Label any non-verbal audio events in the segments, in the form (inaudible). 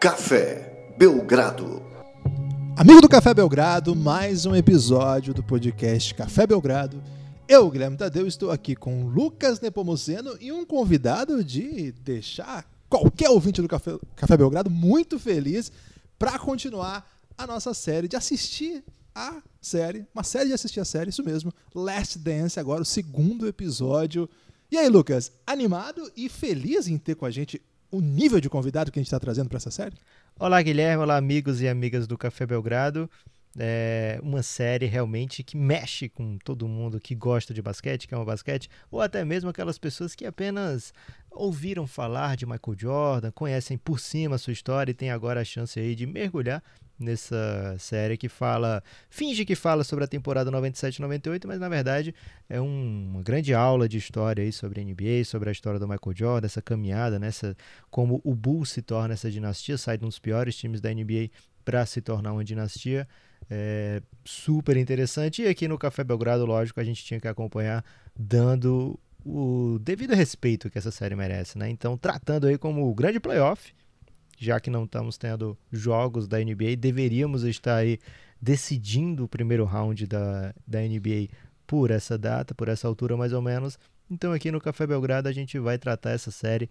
Café Belgrado. Amigo do Café Belgrado, mais um episódio do podcast Café Belgrado. Eu, Guilherme Tadeu, estou aqui com Lucas Nepomuceno e um convidado de deixar qualquer ouvinte do Café, Café Belgrado muito feliz para continuar a nossa série de assistir a série, uma série de assistir a série, isso mesmo, Last Dance, agora o segundo episódio. E aí, Lucas, animado e feliz em ter com a gente o nível de convidado que a gente está trazendo para essa série? Olá, Guilherme. Olá, amigos e amigas do Café Belgrado. É uma série realmente que mexe com todo mundo que gosta de basquete, que ama basquete, ou até mesmo aquelas pessoas que apenas ouviram falar de Michael Jordan, conhecem por cima a sua história e têm agora a chance aí de mergulhar nessa série que fala, finge que fala sobre a temporada 97-98, mas na verdade é um, uma grande aula de história aí sobre a NBA, sobre a história do Michael Jordan, essa caminhada, nessa como o Bulls se torna essa dinastia, sai de um dos piores times da NBA para se tornar uma dinastia. É super interessante. E aqui no Café Belgrado, lógico, a gente tinha que acompanhar dando o devido respeito que essa série merece, né? Então, tratando aí como o grande playoff, já que não estamos tendo jogos da NBA, deveríamos estar aí decidindo o primeiro round da, da NBA por essa data, por essa altura mais ou menos. Então aqui no Café Belgrado a gente vai tratar essa série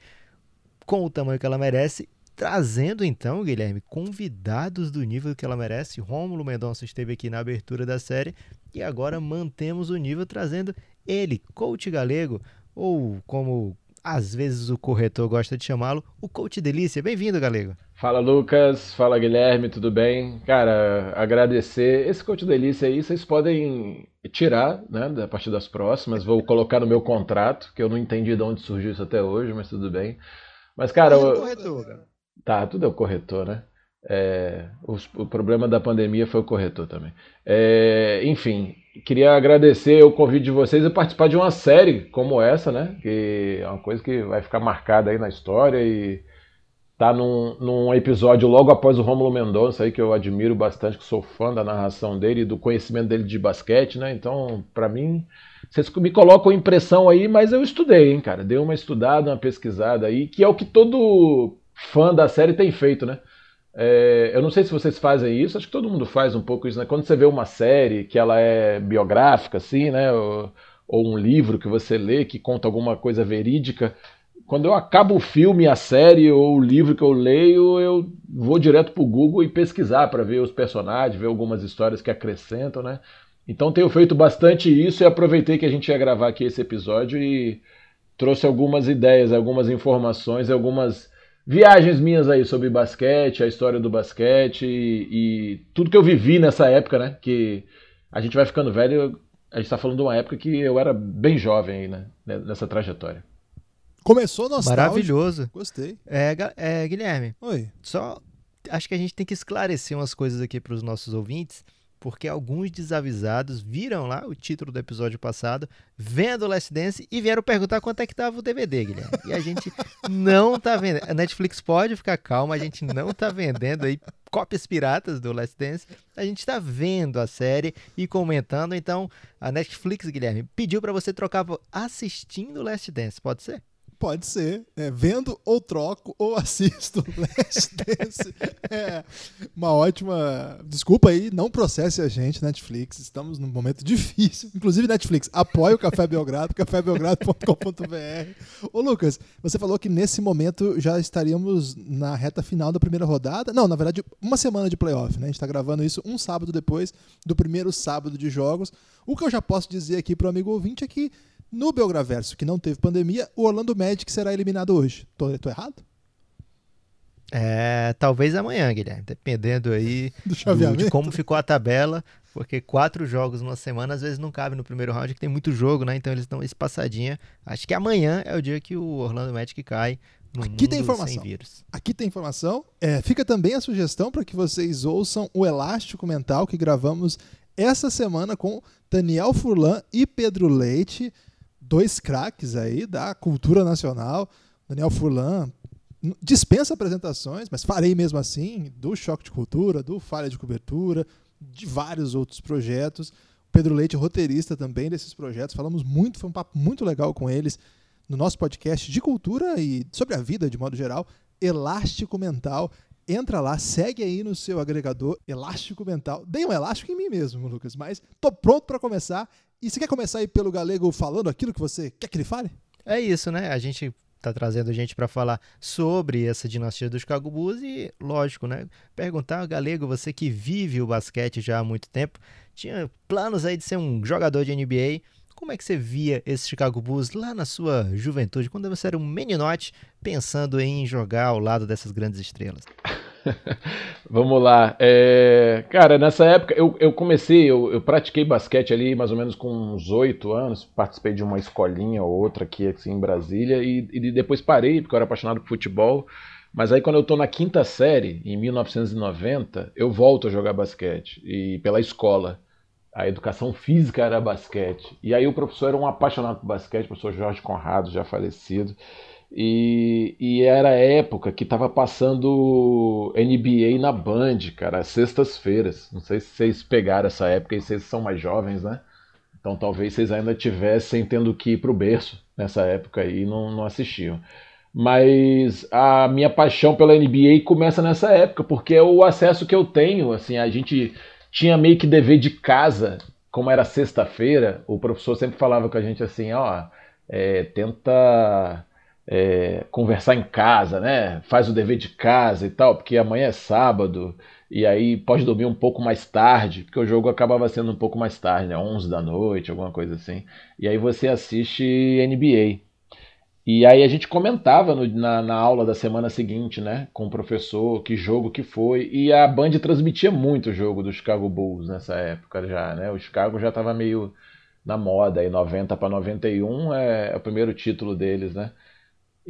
com o tamanho que ela merece, trazendo então, Guilherme, convidados do nível que ela merece. Rômulo Mendonça esteve aqui na abertura da série e agora mantemos o nível trazendo ele, coach galego, ou como às vezes o corretor gosta de chamá-lo, o Coach Delícia. Bem-vindo, Galego. Fala, Lucas. Fala, Guilherme. Tudo bem? Cara, agradecer. Esse Coach Delícia aí vocês podem tirar, né, a partir das próximas. Vou colocar no meu contrato, que eu não entendi de onde surgiu isso até hoje, mas tudo bem. Mas, cara. Tudo é o corretor, cara. Tá, tudo é o corretor, né? É, o, o, problema da pandemia foi o corretor também. É, enfim, queria agradecer o convite de vocês e participar de uma série como essa, né? Que é uma coisa que vai ficar marcada aí na história e tá num, num episódio logo após o Rômulo Mendonça aí que eu admiro bastante, que sou fã da narração dele e do conhecimento dele de basquete, né? Então, para mim, vocês me colocam impressão aí, mas eu estudei, hein, cara? Dei uma estudada, uma pesquisada aí, que é o que todo fã da série tem feito, né? É, eu não sei se vocês fazem isso, acho que todo mundo faz um pouco isso, né? Quando você vê uma série que ela é biográfica, assim, né? Ou, ou um livro que você lê que conta alguma coisa verídica, quando eu acabo o filme, a série ou o livro que eu leio, eu vou direto para o Google e pesquisar para ver os personagens, ver algumas histórias que acrescentam, né? Então tenho feito bastante isso e aproveitei que a gente ia gravar aqui esse episódio e trouxe algumas ideias, algumas informações, algumas viagens minhas aí sobre basquete, a história do basquete e, e, tudo que eu vivi nessa época, né? Que a gente vai ficando velho, a gente está falando de uma época que eu era bem jovem aí, né? Nessa trajetória. Começou nostálgico. Maravilhoso. Gostei. É, é, Guilherme. Oi. Só acho que a gente tem que esclarecer umas coisas aqui para os nossos ouvintes porque alguns desavisados viram lá o título do episódio passado, vendo Last Dance e vieram perguntar quanto é que tava o DVD, Guilherme. E a gente não tá vendendo. A Netflix pode ficar calma, a gente não tá vendendo aí cópias piratas do Last Dance. A gente está vendo a série e comentando. Então, a Netflix, Guilherme, pediu para você trocar assistindo Last Dance. Pode ser? Pode ser. É, vendo ou troco ou (laughs) assisto Last Dance. É uma ótima. Desculpa aí, não processe a gente, Netflix. Estamos num momento difícil. Inclusive, Netflix, apoia o Café Belgrado, cafébelgrado.com.br. Ô, Lucas, você falou que nesse momento já estaríamos na reta final da primeira rodada. Não, na verdade, uma semana de playoff, né? A gente está gravando isso um sábado depois do primeiro sábado de jogos. O que eu já posso dizer aqui para o amigo ouvinte é que no Belgraverso, que não teve pandemia, o Orlando Magic será eliminado hoje. Tô, tô errado? É, talvez amanhã, Guilherme, dependendo aí (laughs) do, de como ficou a tabela, porque quatro jogos numa semana às vezes não cabe no primeiro round, que tem muito jogo, né? Então eles dão espaçadinha. Acho que amanhã é o dia que o Orlando Magic cai no Aqui tem informação. Aqui tem informação. É, fica também a sugestão para que vocês ouçam o Elástico Mental que gravamos essa semana com Daniel Furlan e Pedro Leite dois craques aí da cultura nacional. Daniel Furlan dispensa apresentações, mas farei mesmo assim, do Choque de Cultura, do Falha de Cobertura, de vários outros projetos. Pedro Leite, roteirista também desses projetos. Falamos muito, foi um papo muito legal com eles no nosso podcast de cultura e sobre a vida de modo geral, Elástico Mental. entra lá, segue aí no seu agregador Elástico Mental. Dei um elástico em mim mesmo, Lucas, mas tô pronto para começar. E você quer começar aí pelo galego falando aquilo que você quer que ele fale? É isso, né? A gente tá trazendo gente para falar sobre essa dinastia dos Chicago Bulls e, lógico, né? Perguntar, Galego, você que vive o basquete já há muito tempo, tinha planos aí de ser um jogador de NBA. Como é que você via esse Chicago Bulls lá na sua juventude, quando você era um meninote pensando em jogar ao lado dessas grandes estrelas? (laughs) (laughs) Vamos lá. É, cara, nessa época eu, eu comecei, eu, eu, pratiquei basquete ali mais ou menos com uns oito anos, participei de uma escolinha ou outra aqui assim, em Brasília e, e depois parei porque eu era apaixonado por futebol. Mas aí quando eu tô na quinta série, em 1990, eu volto a jogar basquete e pela escola. A educação física era basquete. E aí o professor era um apaixonado por basquete, o professor Jorge Conrado, já falecido. E, e era a época que estava passando NBA na Band, cara, sextas-feiras. Não sei se vocês pegaram essa época e vocês são mais jovens, né? Então talvez vocês ainda tivessem tendo que ir pro berço nessa época e não, não assistiam. Mas a minha paixão pela NBA começa nessa época, porque é o acesso que eu tenho. Assim, a gente tinha meio que dever de casa, como era sexta-feira, o professor sempre falava com a gente assim, ó, é, tenta é, conversar em casa, né? Faz o dever de casa e tal, porque amanhã é sábado e aí pode dormir um pouco mais tarde, porque o jogo acabava sendo um pouco mais tarde, né? 11 da noite, alguma coisa assim. E aí você assiste NBA. E aí a gente comentava no, na, na, aula da semana seguinte, né, com o professor, que jogo que foi. E a Band transmitia muito o jogo do Chicago Bulls nessa época já, né? O Chicago já estava meio na moda, aí 90 para 91 é, é o primeiro título deles, né?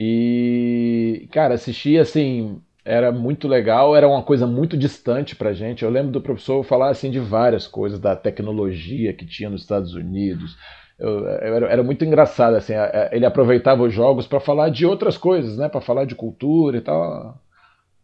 E, cara, assistir assim era muito legal, era uma coisa muito distante pra gente. Eu lembro do professor falar assim de várias coisas, da tecnologia que tinha nos Estados Unidos. Eu, eu era, era, muito engraçado, assim, ele aproveitava os jogos para falar de outras coisas, né? Para falar de cultura e tal.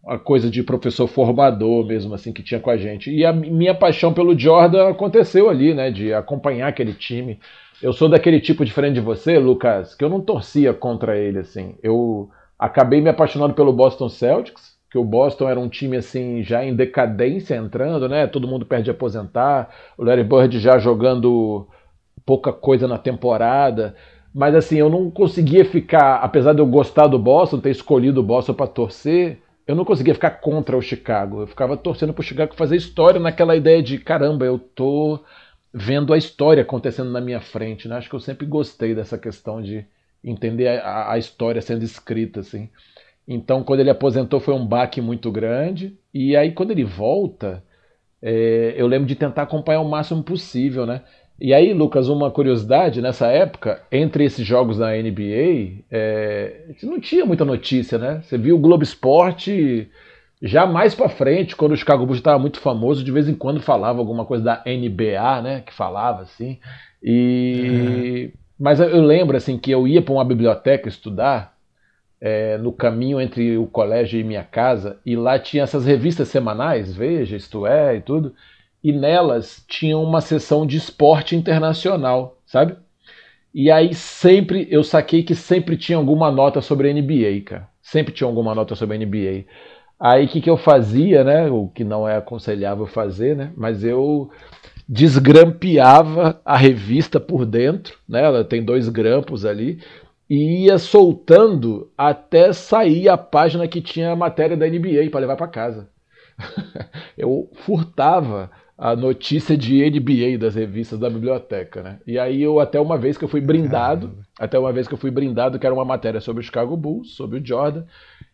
Uma coisa de professor formador mesmo, assim, que tinha com a gente. E a minha paixão pelo Jordan aconteceu ali, né? De acompanhar aquele time eu sou daquele tipo diferente de você, Lucas, que eu não torcia contra ele, assim. Eu acabei me apaixonando pelo Boston Celtics, que o Boston era um time, assim, já em decadência entrando, né? Todo mundo perde aposentar, o Larry Bird já jogando pouca coisa na temporada. Mas, assim, eu não conseguia ficar, apesar de eu gostar do Boston, ter escolhido o Boston para torcer, eu não conseguia ficar contra o Chicago. Eu ficava torcendo para o Chicago fazer história naquela ideia de, caramba, eu tô vendo a história acontecendo na minha frente. Né? Acho que eu sempre gostei dessa questão de entender a, a, história sendo escrita. Assim. Então, quando ele aposentou, foi um baque muito grande. E aí, quando ele volta, é, eu lembro de tentar acompanhar o máximo possível. Né? E aí, Lucas, uma curiosidade: nessa época, entre esses jogos da NBA, é, não tinha muita notícia. Né? Você viu o Globo Esporte já mais para frente, quando o Chicago Bulls estava muito famoso, de vez em quando falava alguma coisa da NBA, né? Que falava assim. E uhum. mas eu lembro assim que eu ia para uma biblioteca estudar é, no caminho entre o colégio e minha casa e lá tinha essas revistas semanais, Veja, Isto É e tudo. E nelas tinha uma seção de esporte internacional, sabe? E aí sempre eu saquei que sempre tinha alguma nota sobre NBA, cara. Sempre tinha alguma nota sobre NBA. Aí o que, que eu fazia, né? O que não é aconselhável fazer, né? Mas eu desgrampeava a revista por dentro, né? Ela tem dois grampos ali e ia soltando até sair a página que tinha a matéria da NBA para levar para casa. (laughs) eu furtava a notícia de NBA das revistas da biblioteca, né? E aí eu até uma vez que eu fui brindado, Caramba. até uma vez que eu fui brindado que era uma matéria sobre o Chicago Bulls, sobre o Jordan,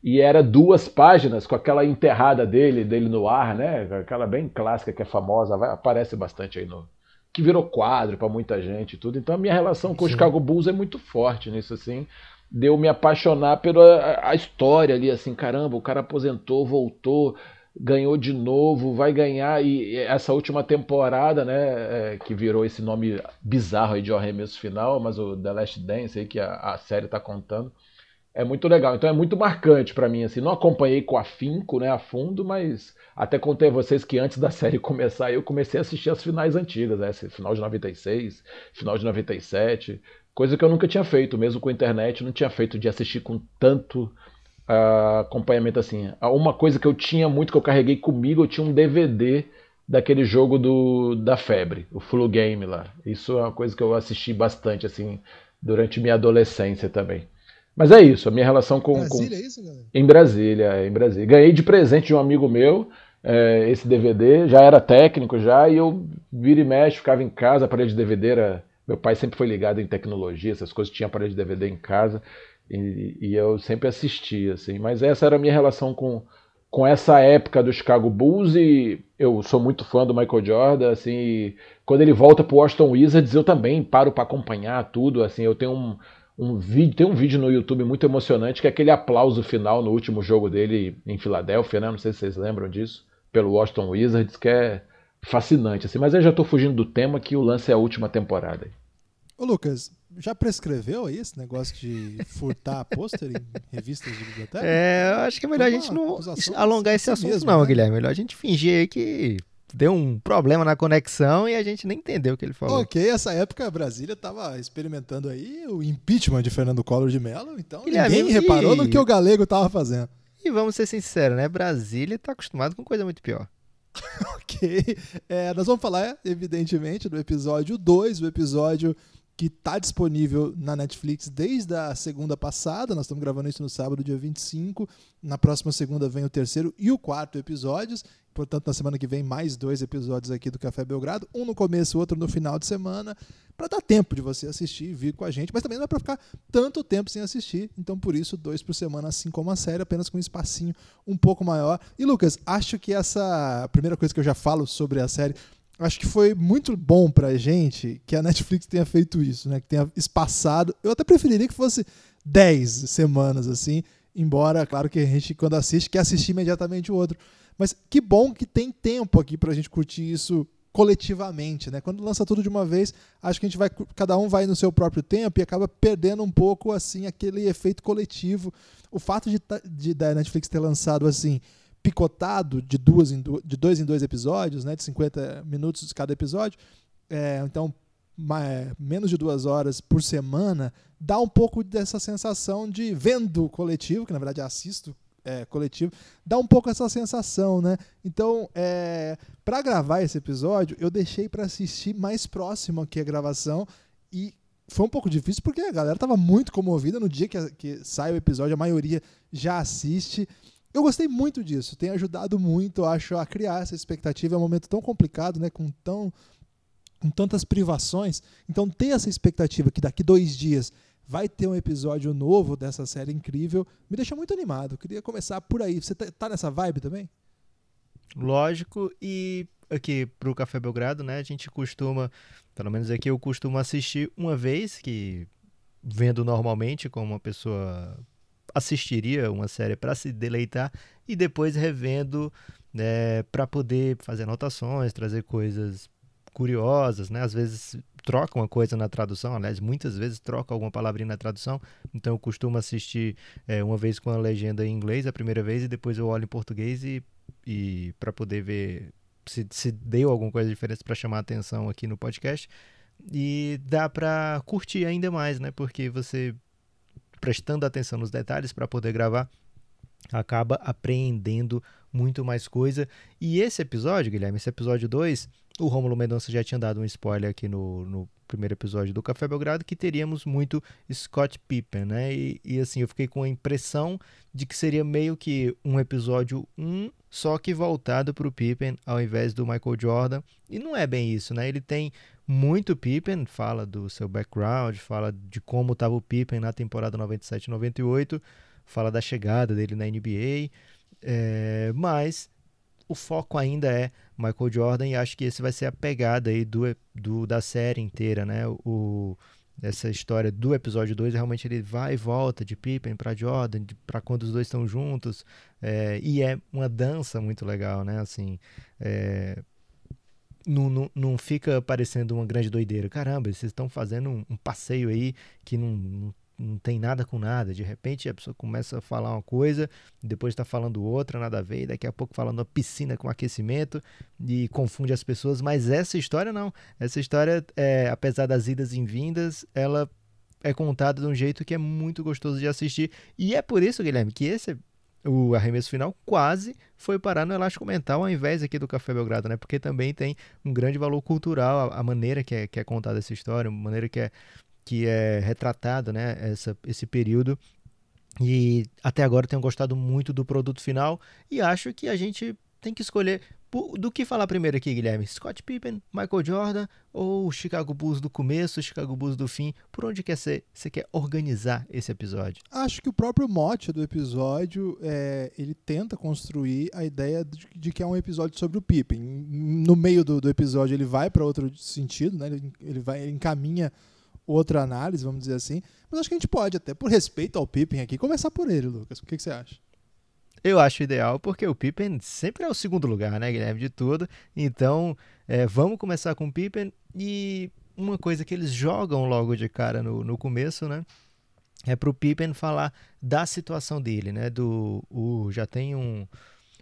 e era duas páginas com aquela enterrada dele, dele no ar, né? Aquela bem clássica que é famosa, vai, aparece bastante aí no que virou quadro para muita gente e tudo. Então a minha relação com Sim. o Chicago Bulls é muito forte nisso assim. Deu me apaixonar pela a história ali assim, caramba, o cara aposentou, voltou, ganhou de novo, vai ganhar e essa última temporada, né, é, que virou esse nome bizarro aí de arremesso final, mas o The Last Dance aí que a, a série está contando é muito legal. Então é muito marcante para mim assim. Não acompanhei com afinco, né, a fundo, mas até contei a vocês que antes da (laughs) série começar eu comecei a assistir as finais antigas, né, final de 96, final de 97, coisa que eu nunca tinha feito, mesmo com a internet, não tinha feito de assistir com tanto uh, acompanhamento assim. Uma coisa que eu tinha muito, que eu carreguei comigo, eu tinha um DVD daquele jogo do, da febre, o Flu Game lá. Isso é uma coisa que eu assisti bastante, assim, durante minha adolescência também. Mas é isso, a minha relação com. Brasília, com... é isso, galera? Em Brasília, é, em Brasília. Ganhei de presente de um amigo meu é, esse DVD, já era técnico já, e eu vira e mexe, ficava em casa, a parede de DVD era. Meu pai sempre foi ligado em tecnologia, essas coisas, tinha parede de DVD em casa, e, e eu sempre assistia, assim. Mas essa era a minha relação com, com essa época do Chicago Bulls e eu sou muito fã do Michael Jordan, assim, quando ele volta pro Washington Wizards, eu também paro para acompanhar tudo, assim, eu tenho um, um vídeo, tem um vídeo no YouTube muito emocionante que é aquele aplauso final no último jogo dele em Filadélfia, né? Não sei se vocês lembram disso, pelo Washington Wizards, que é fascinante, assim, mas eu já tô fugindo do tema que o lance é a última temporada. Ô Lucas, já prescreveu aí esse negócio de furtar pôster em revistas de biblioteca? É, eu acho que é melhor a gente não alongar esse assunto, mesmo, não, né? Guilherme. Melhor a gente fingir aí que deu um problema na conexão e a gente nem entendeu o que ele falou. Ok, essa época a Brasília estava experimentando aí o impeachment de Fernando Collor de Mello, então Guilherme, ninguém reparou no que o galego estava fazendo. E vamos ser sinceros, né? Brasília está acostumado com coisa muito pior. (laughs) ok. É, nós vamos falar, evidentemente, do episódio 2, o episódio que está disponível na Netflix desde a segunda passada. Nós estamos gravando isso no sábado, dia 25. Na próxima segunda vem o terceiro e o quarto episódios. Portanto, na semana que vem, mais dois episódios aqui do Café Belgrado. Um no começo, outro no final de semana. Para dar tempo de você assistir e vir com a gente. Mas também não é para ficar tanto tempo sem assistir. Então, por isso, dois por semana, assim como a série, apenas com um espacinho um pouco maior. E, Lucas, acho que essa primeira coisa que eu já falo sobre a série acho que foi muito bom pra gente que a Netflix tenha feito isso, né? Que tenha espaçado. Eu até preferiria que fosse 10 semanas, assim. Embora, claro que a gente, quando assiste, quer assistir imediatamente o outro. Mas que bom que tem tempo aqui pra gente curtir isso coletivamente, né? Quando lança tudo de uma vez, acho que a gente vai, cada um vai no seu próprio tempo e acaba perdendo um pouco assim aquele efeito coletivo. O fato de, de da Netflix ter lançado assim picotado de, duas de dois em dois episódios, né, de 50 minutos de cada episódio. É, então, mais, menos de duas horas por semana, dá um pouco dessa sensação de vendo coletivo, que na verdade assisto é, coletivo, dá um pouco essa sensação, né? Então, é, para gravar esse episódio, eu deixei para assistir mais próximo aqui a gravação e foi um pouco difícil porque a galera estava muito comovida no dia que, que sai o episódio, a maioria já assiste. Eu gostei muito disso, tem ajudado muito, acho, a criar essa expectativa. É um momento tão complicado, né? Com, tão, com tantas privações. Então, ter essa expectativa que daqui dois dias vai ter um episódio novo dessa série incrível me deixa muito animado. queria começar por aí. Você tá, tá nessa vibe também? Lógico, e aqui pro Café Belgrado, né? A gente costuma, pelo menos aqui eu costumo assistir uma vez, que vendo normalmente como uma pessoa assistiria uma série para se deleitar e depois revendo né, para poder fazer anotações, trazer coisas curiosas, né? Às vezes troca uma coisa na tradução, aliás, muitas vezes troca alguma palavrinha na tradução. Então eu costumo assistir é, uma vez com a legenda em inglês a primeira vez e depois eu olho em português e, e para poder ver se, se deu alguma coisa diferente para chamar a atenção aqui no podcast. E dá para curtir ainda mais, né? Porque você prestando atenção nos detalhes para poder gravar, acaba apreendendo muito mais coisa. E esse episódio, Guilherme, esse episódio 2, o Rômulo Mendonça já tinha dado um spoiler aqui no, no primeiro episódio do Café Belgrado, que teríamos muito Scott Pippen, né? E, e, assim, eu fiquei com a impressão de que seria meio que um episódio 1, um, só que voltado para o Pippen ao invés do Michael Jordan. E não é bem isso, né? Ele tem muito Pippen, fala do seu background, fala de como estava o Pippen na temporada 97-98, fala da chegada dele na NBA, é, mas o foco ainda é Michael Jordan e acho que esse vai ser a pegada aí do, do da série inteira, né? O, essa história do episódio 2, realmente ele vai e volta de Pippen para Jordan, para quando os dois estão juntos, é, e é uma dança muito legal, né? Assim, é, não, não, não fica parecendo uma grande doideira. Caramba, vocês estão fazendo um, um, passeio aí que não, não, não, tem nada com nada. De repente a pessoa começa a falar uma coisa, depois está falando outra, nada a ver, e daqui a pouco falando uma piscina com aquecimento e confunde as pessoas. Mas essa história não. Essa história, é, apesar das idas e vindas, ela é contada de um jeito que é muito gostoso de assistir. E é por isso, Guilherme, que esse o arremesso final quase foi parar no Elástico Mental ao invés aqui do Café Belgrado, né? Porque também tem um grande valor cultural, a, a maneira que é, que é contada essa história, a maneira que é, que é retratado, né? Essa, esse período. E até agora tenho gostado muito do produto final e acho que a gente tem que escolher do que falar primeiro aqui, Guilherme? Scott Pippen, Michael Jordan ou Chicago Bulls do começo, Chicago Bulls do fim? Por onde quer ser, você quer organizar esse episódio? Acho que o próprio mote do episódio é, ele tenta construir a ideia de, de, que é um episódio sobre o Pippen. No meio do, do episódio ele vai para outro sentido, né? Ele, ele vai ele encaminha outra análise, vamos dizer assim. Mas acho que a gente pode até, por respeito ao Pippen aqui, começar por ele, Lucas. O que, que você acha? Eu acho ideal porque o Pippen sempre é o segundo lugar, né, Guilherme, de tudo. Então, é, vamos começar com o Pippen e uma coisa que eles jogam logo de cara no, no começo, né? É pro Pippen falar da situação dele, né? Do o, já tem um.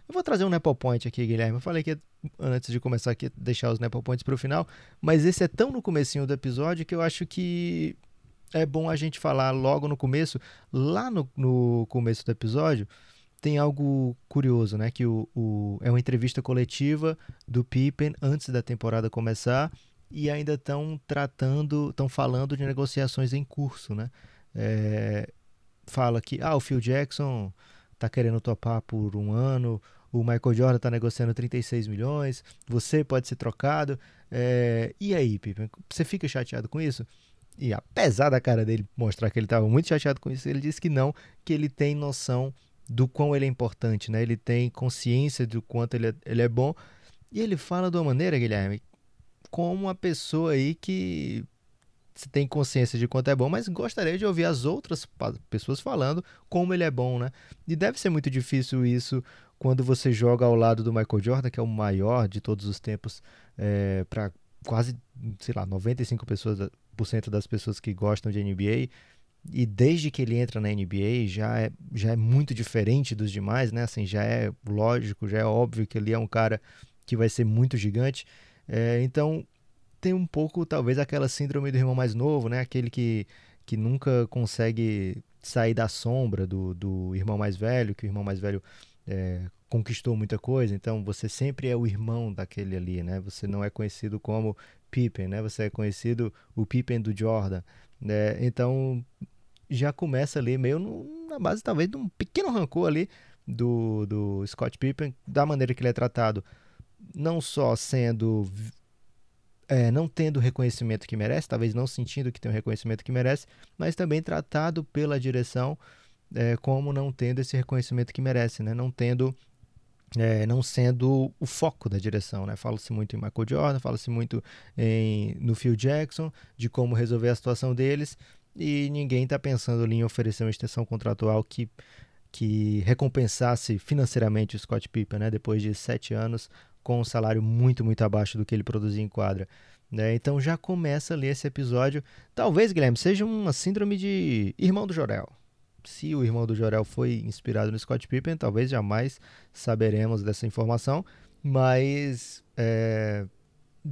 Eu vou trazer um Nepal Point aqui, Guilherme. Eu falei que antes de começar aqui deixar os Nepal Points para o final, mas esse é tão no comecinho do episódio que eu acho que é bom a gente falar logo no começo, lá no, no começo do episódio tem algo curioso, né? Que o, o, é uma entrevista coletiva do Pippen antes da temporada começar e ainda estão tratando, estão falando de negociações em curso, né? É, fala que ah, o Phil Jackson está querendo topar por um ano, o Michael Jordan está negociando 36 milhões, você pode ser trocado. É, e aí, Pippen, você fica chateado com isso? E apesar da cara dele mostrar que ele estava muito chateado com isso, ele disse que não, que ele tem noção do quão ele é importante, né? Ele tem consciência do quanto ele é, ele é bom. E ele fala de uma maneira, Guilherme, como uma pessoa aí que tem consciência de quanto é bom, mas gostaria de ouvir as outras pessoas falando como ele é bom, né? E deve ser muito difícil isso quando você joga ao lado do Michael Jordan, que é o maior de todos os tempos, é, para quase, sei lá, 95% das pessoas que gostam de NBA e desde que ele entra na NBA já é, já é muito diferente dos demais, né? Assim, já é lógico, já é óbvio que ele é um cara que vai ser muito gigante. É, então tem um pouco, talvez, aquela síndrome do irmão mais novo, né? Aquele que, que nunca consegue sair da sombra do, do irmão mais velho, que o irmão mais velho é, conquistou muita coisa. Então você sempre é o irmão daquele ali, né? Você não é conhecido como Pippen, né? Você é conhecido o Pippen do Jordan. Né? Então já começa ali meio no, na base talvez de um pequeno rancor ali do, do Scott Pippen, da maneira que ele é tratado, não só sendo é, não tendo o reconhecimento que merece, talvez não sentindo que tem o reconhecimento que merece, mas também tratado pela direção é, como não tendo esse reconhecimento que merece, né? não tendo é, não sendo o foco da direção. Né? Fala-se muito em Michael Jordan, fala-se muito em, no Phil Jackson, de como resolver a situação deles, e ninguém está pensando ali em oferecer uma extensão contratual que, que recompensasse financeiramente o Scott Pippen, né? depois de sete anos, com um salário muito, muito abaixo do que ele produzia em quadra. Né? Então já começa ali esse episódio. Talvez, Guilherme, seja uma síndrome de irmão do Jorel se o irmão do Jorel foi inspirado no Scott Pippen, talvez jamais saberemos dessa informação, mas é,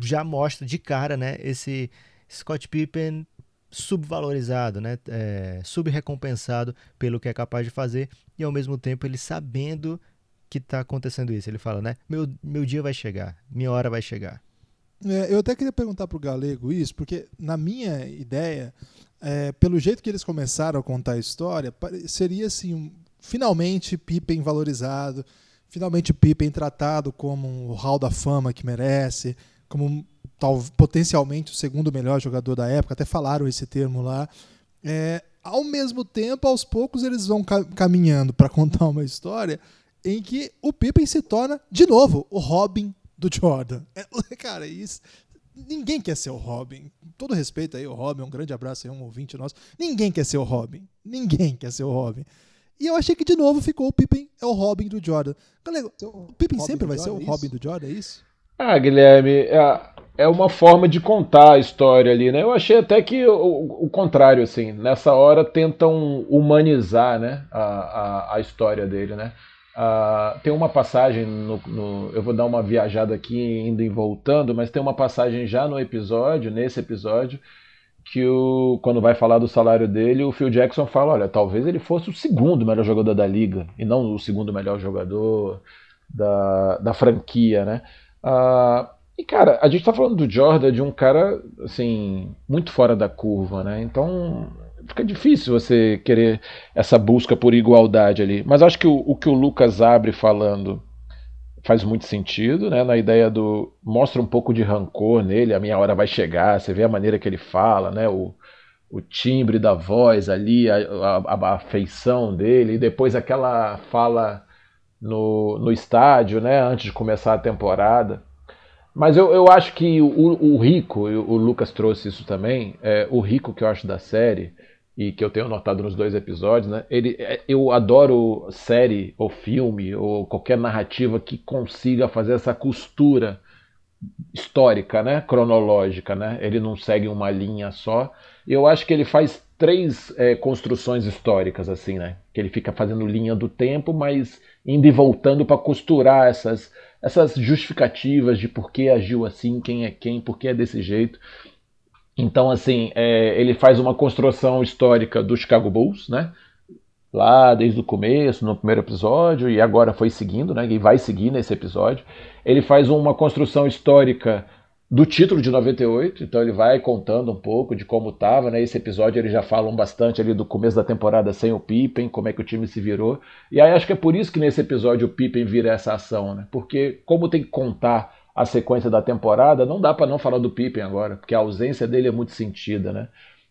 já mostra de cara né, esse Scott Pippen subvalorizado, né, é, subrecompensado pelo que é capaz de fazer e ao mesmo tempo ele sabendo que está acontecendo isso. Ele fala, né, meu, meu dia vai chegar, minha hora vai chegar. É, eu até queria perguntar para o Galego isso, porque na minha ideia, é, pelo jeito que eles começaram a contar a história, seria assim, um, finalmente Pippen valorizado, finalmente Pippen tratado como um hall da fama que merece, como tal, potencialmente o segundo melhor jogador da época, até falaram esse termo lá. É, ao mesmo tempo, aos poucos, eles vão ca caminhando para contar uma história em que o Pippen se torna, de novo, o Robin do Jordan. É, (laughs) cara, isso, Ninguém quer ser o Robin. Todo respeito aí, o Robin, um grande abraço aí, um ouvinte nosso. Ninguém quer ser o Robin. Ninguém quer ser o Robin. E eu achei que de novo ficou o Pippen é o Robin do Jordan. Galera, o Pippen sempre vai ser o é Robin do Jordan, é isso? Ah, Guilherme, é, é uma forma de contar a história ali, né? Eu achei até que o, o contrário, assim, nessa hora tentam humanizar, né, a, a, a história dele, né? Uh, tem uma passagem, no, no, eu vou dar uma viajada aqui, indo e voltando, mas tem uma passagem já no episódio, nesse episódio, que o, quando vai falar do salário dele, o Phil Jackson fala, olha, talvez ele fosse o segundo melhor jogador da liga, e não o segundo melhor jogador da, da franquia, né? Ah, e, cara, a gente tá falando do Jordan de um cara, assim, muito fora da curva, né? Então, fica difícil você querer essa busca por igualdade ali. Mas acho que o, o que o Lucas abre falando faz muito sentido, né? Na ideia do mostra um pouco de rancor nele, a minha hora vai chegar, você vê a maneira que ele fala, né? O, o timbre da voz ali, a, a, a afeição dele, e depois aquela fala no, no estádio, né? Antes de começar a temporada. Mas eu, eu acho que o, o rico, o Lucas trouxe isso também, é, o rico que eu acho da série, e que eu tenho notado nos dois episódios, né? Ele, é, eu adoro série ou filme ou qualquer narrativa que consiga fazer essa costura histórica, né? Cronológica, né? Ele não segue uma linha só. Eu acho que ele faz três é, construções históricas assim, né? Que ele fica fazendo linha do tempo, mas indo e voltando para costurar essas essas justificativas de por que agiu assim, quem é quem, por que é desse jeito. Então, assim, é, ele faz uma construção histórica do Chicago Bulls, né? Lá desde o começo, no primeiro episódio, e agora foi seguindo, né? E vai seguir nesse episódio. Ele faz uma construção histórica do título de 98, então ele vai contando um pouco de como estava, né? Esse episódio eles já falam bastante ali do começo da temporada sem o Pippen, como é que o time se virou. E aí acho que é por isso que nesse episódio o Pippen vira essa ação, né? Porque como tem que contar a sequência da temporada, não dá para não falar do Pippen agora, porque a ausência dele é muito sentida, né?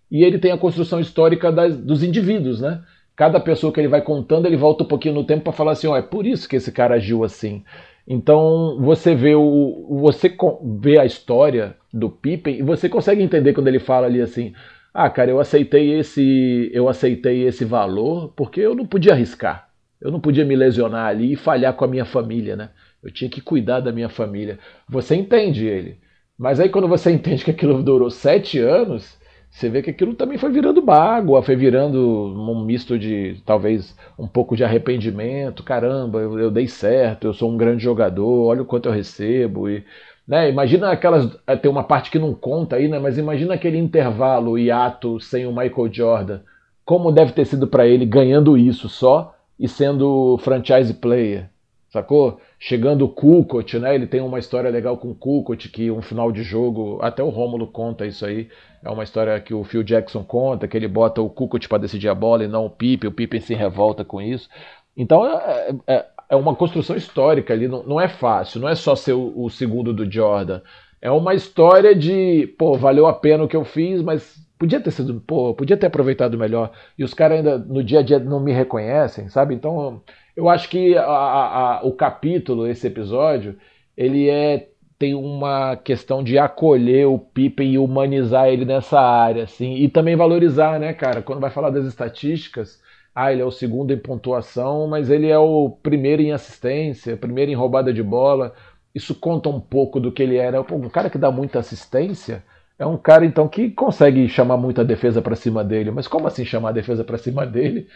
E ele tem a construção histórica das, dos indivíduos, né? Cada pessoa que ele vai contando, ele volta um pouquinho no tempo para falar assim, ó, oh, é por isso que esse cara agiu assim. Então você vê o você vê a história do Pippen e você consegue entender quando ele fala ali assim: "Ah, cara, eu aceitei esse eu aceitei esse valor porque eu não podia arriscar. Eu não podia me lesionar ali e falhar com a minha família, né? Eu tinha que cuidar da minha família. Você entende ele. Mas aí quando você (laughs) entende que aquilo durou sete anos, você vê que aquilo também foi virando mágoa, foi virando um misto de talvez um pouco de arrependimento. Caramba, eu, eu dei certo, eu sou um grande jogador, olha o quanto eu recebo. E, né, imagina aquelas. Eh, tem uma parte que não conta aí, né? Mas imagina aquele intervalo hiato sem o Michael Jordan. Como deve ter sido para ele ganhando isso só e sendo franchise player, sacou? chegando o Kukoc, né? Ele tem uma história legal com o Kukoc, que um final de jogo, até o Rômulo conta isso aí. É uma história que o Phil Jackson conta, que ele bota o Kukoc para decidir a bola e não o Pippen, o Pippen se revolta com isso. Então é, é, é uma construção histórica ali, não, não, é fácil, não é só ser o, o segundo do Jordan. É uma história de, pô, valeu a pena o que eu fiz, mas podia ter sido, pô, podia ter aproveitado melhor. E os caras ainda no dia a dia não me reconhecem, sabe? Então eu acho que a, a, o capítulo, esse episódio, ele é tem uma questão de acolher o Pippen e humanizar ele nessa área, assim, e também valorizar, né, cara? Quando vai falar das estatísticas, ah, ele é o segundo em pontuação, mas ele é o primeiro em assistência, primeiro em roubada de bola. Isso conta um pouco do que ele era. Um cara que dá muita assistência é um cara então que consegue chamar muita defesa para cima dele. Mas como assim chamar a defesa para cima dele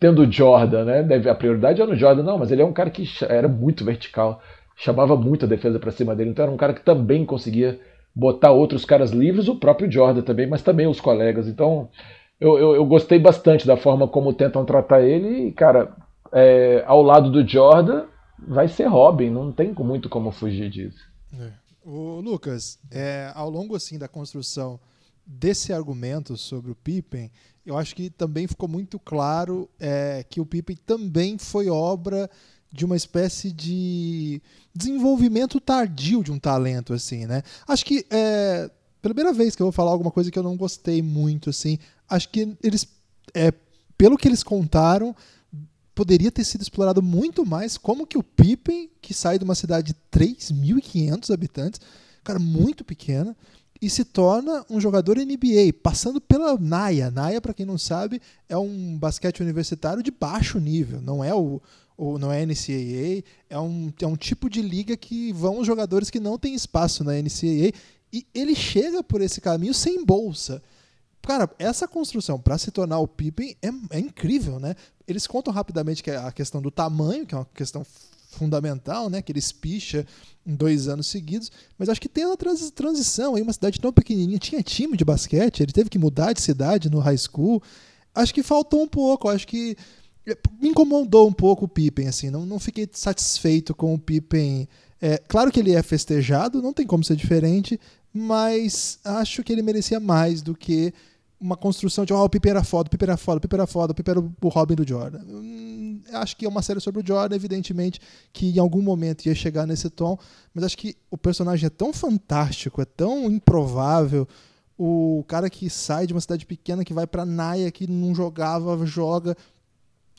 tendo o Jordan, né? A prioridade é no Jordan, não, mas ele é um cara que era muito vertical, chamava muito a defesa para cima dele, então era um cara que também conseguia botar outros caras livres, o próprio Jordan também, mas também os colegas. Então eu, eu, eu gostei bastante da forma como tentam tratar ele, e, cara, é, ao lado do Jordan vai ser Robin, não tem muito como fugir disso. É. O Lucas, é, ao longo assim da construção desse argumento sobre o Pippen, eu acho que também ficou muito claro é, que o Pippen também foi obra de uma espécie de desenvolvimento tardio de um talento, assim, né? Acho que é primeira vez que eu vou falar alguma coisa que eu não gostei muito, assim. Acho que eles, é, pelo que eles contaram, poderia ter sido explorado muito mais como que o Pippen, que sai de uma cidade de 3.500 habitantes, cara, muito pequena, e se torna um jogador NBA, passando pela NAIA. NAIA, para quem não sabe, é um basquete universitário de baixo nível, não é o, o não é NCAA, é um, é um tipo de liga que vão os jogadores que não têm espaço na NCAA e ele chega por esse caminho sem bolsa. Cara, essa construção para se tornar o Pippen é, é incrível, né? Eles contam rapidamente que é a questão do tamanho, que é uma questão fundamental, né? Que ele espicha em dois anos seguidos. Mas acho que tem uma trans transição aí, uma cidade tão pequenininha, tinha time de basquete, ele teve que mudar de cidade no high school. Acho que faltou um pouco, acho que me incomodou um pouco o Pippen, assim, não, não fiquei satisfeito com o Pippen. É, claro que ele é festejado, não tem como ser diferente, mas acho que ele merecia mais do que uma construção de oh, o Pippen era foda, o Pippen era foda, o Pippen era foda, o Pippen era o Robin do Jordan. Hum, acho que é uma série sobre o Jordan, evidentemente, que em algum momento ia chegar nesse tom, mas acho que o personagem é tão fantástico, é tão improvável. O cara que sai de uma cidade pequena, que vai para Naya, que não jogava, joga,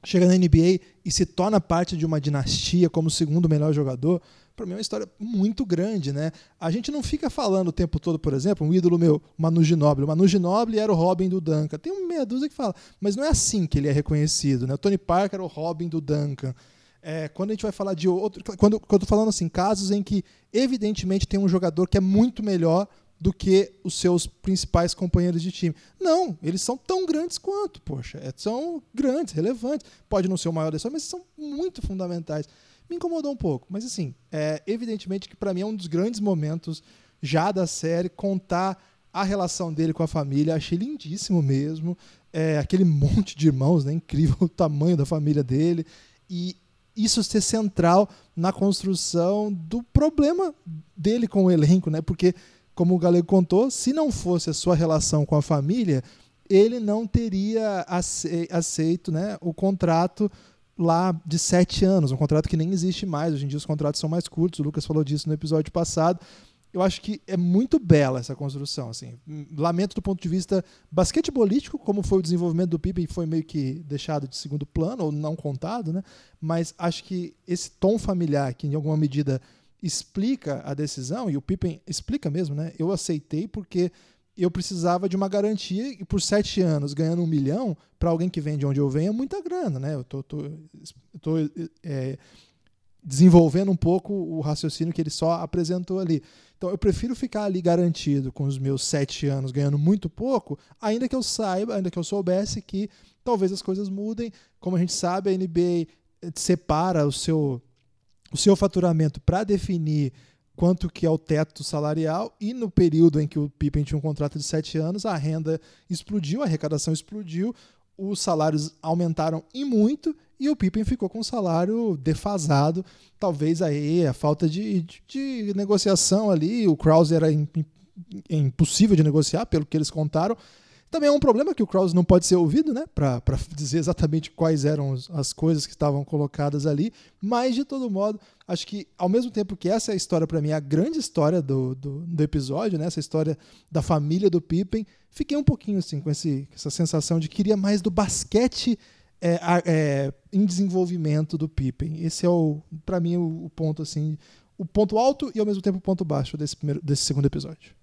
chega na NBA e se torna parte de uma dinastia como o segundo melhor jogador, para mim é uma história muito grande, né? A gente não fica falando o tempo todo, por exemplo, um ídolo meu, Manu Ginóbili. O Manu Ginóbili era o Robin do Duncan. Tem uma meia dúzia que fala, mas não é assim que ele é reconhecido, né? O Tony Parker era o Robin do Duncan. É, quando a gente vai falar de outro. Quando, quando eu tô falando assim, casos em que, evidentemente, tem um jogador que é muito melhor do que os seus principais companheiros de time. Não, eles são tão grandes quanto, poxa. É, são grandes, relevantes. Pode não ser o maior da história, mas são muito fundamentais. Me incomodou um pouco, mas assim, é evidentemente que para mim é um dos grandes momentos já da série contar a relação dele com a família. Achei lindíssimo mesmo. É, aquele (laughs) monte de irmãos, né? Incrível o tamanho da família dele. E isso ser central na construção do problema dele com o elenco, né? Porque como o Galego contou, se não fosse a sua relação com a família, ele não teria aceito né, o contrato lá de sete anos, um contrato que nem existe mais. Hoje em dia os contratos são mais curtos. O Lucas falou disso no episódio passado. Eu acho que é muito bela essa construção. Assim. Lamento do ponto de vista basquetebolístico, como foi o desenvolvimento do Pippen, foi meio que deixado de segundo plano, ou não contado, né? mas acho que esse tom familiar, que em alguma medida explica a decisão, e o Pippen explica mesmo, né? Eu aceitei porque eu precisava de uma garantia e por sete anos ganhando um milhão para alguém que vem de onde eu venho é muita grana, né? Eu tô, tô, tô é, desenvolvendo um pouco o raciocínio que ele só apresentou ali. Então eu prefiro ficar ali garantido com os meus sete anos ganhando muito pouco, ainda que eu saiba, ainda que eu soubesse que talvez as coisas mudem. Como a gente sabe, a NBA separa o seu o seu faturamento para definir quanto que é o teto salarial e no período em que o Pippen tinha um contrato de sete anos, a renda explodiu, a arrecadação explodiu, os salários aumentaram e muito e o Pippen ficou com um salário defasado, talvez aí a falta de, de, de negociação ali, o Krause era impossível de negociar, pelo que eles contaram, também é um problema que o Krause não pode ser ouvido, né? Para dizer exatamente quais eram as coisas que estavam colocadas ali. Mas, de todo modo, acho que, ao mesmo tempo que essa é a história, para mim, é a grande história do, do, do, episódio, né? Essa história da família do Pippen, fiquei um pouquinho assim com esse, essa sensação de que queria mais do basquete é, é, em desenvolvimento do Pippen. Esse é, para mim, o, o ponto, assim, o ponto alto e, ao mesmo tempo, o ponto baixo desse, primeiro, desse segundo episódio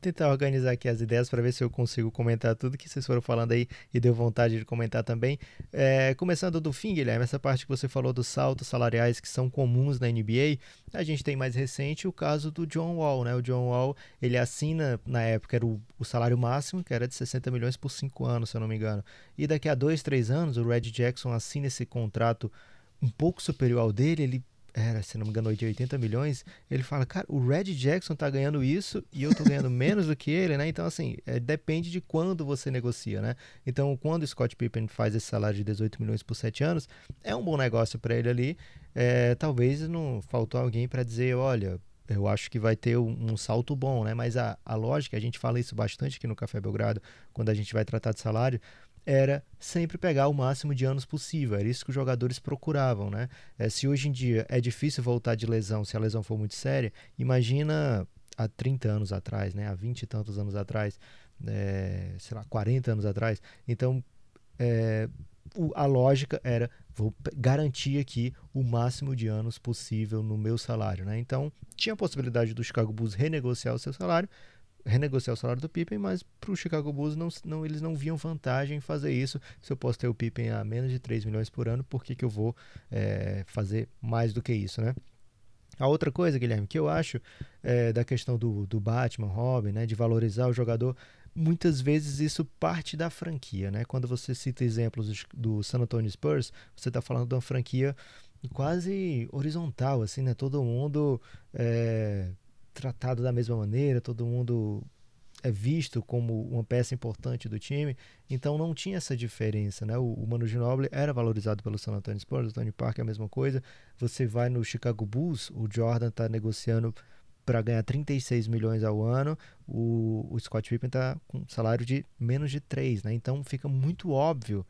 tentar organizar aqui as ideias para ver se eu consigo comentar tudo que vocês foram falando aí e deu vontade de comentar também. É, começando do fim, Guilherme, essa parte que você falou dos saltos salariais que são comuns na NBA, a gente tem mais recente o caso do John Wall, né? O John Wall, ele assina, na época, era o, o salário máximo, que era de 60 milhões por 5 anos, se eu não me engano. E daqui a 2, 3 anos, o Red Jackson assina esse contrato um pouco superior ao dele, ele era, se não me engano, de 80 milhões, ele fala, cara, o Red Jackson tá ganhando isso e eu tô ganhando (laughs) menos do que ele, né? Então, assim, é, depende de quando você negocia, né? Então, quando o Scott Pippen faz esse salário de 18 milhões por 7 anos, é um bom negócio para ele ali. É, talvez não faltou alguém para dizer, olha, eu acho que vai ter um, um, salto bom, né? Mas a, a lógica, a gente fala isso bastante aqui no Café Belgrado, quando a gente vai tratar de salário, era sempre pegar o máximo de anos possível. Era isso que os jogadores procuravam, né? É, se hoje em dia é difícil voltar de lesão, se a lesão for muito séria, imagina há 30 anos atrás, né? Há 20 e tantos anos atrás, é, sei lá, 40 anos atrás. Então, é, o, a lógica era vou garantir aqui o máximo de anos possível no meu salário, né? Então, tinha a possibilidade do Chicago Bulls renegociar o seu salário, renegociar o salário do Pippen, mas para o Chicago Bulls não, não, eles não viam vantagem em fazer isso. Se eu posso ter o Pippen a menos de 3 milhões por ano, por que, que eu vou é, fazer mais do que isso, né? A outra coisa, Guilherme, que eu acho é, da questão do, do Batman, Robin, né, de valorizar o jogador, muitas vezes isso parte da franquia, né? Quando você cita exemplos do San Antonio Spurs, você está falando de uma franquia quase horizontal, assim, né? Todo mundo é, tratado da mesma maneira, todo mundo é visto como uma peça importante do time, então não tinha essa diferença, né? O, o Manu Ginobili era valorizado pelo San Antonio Spurs, o Tony Parker é a mesma coisa. Você vai no Chicago Bulls, o Jordan está negociando para ganhar 36 milhões ao ano, o, o Scott Pippen está com um salário de menos de 3, né? Então fica muito óbvio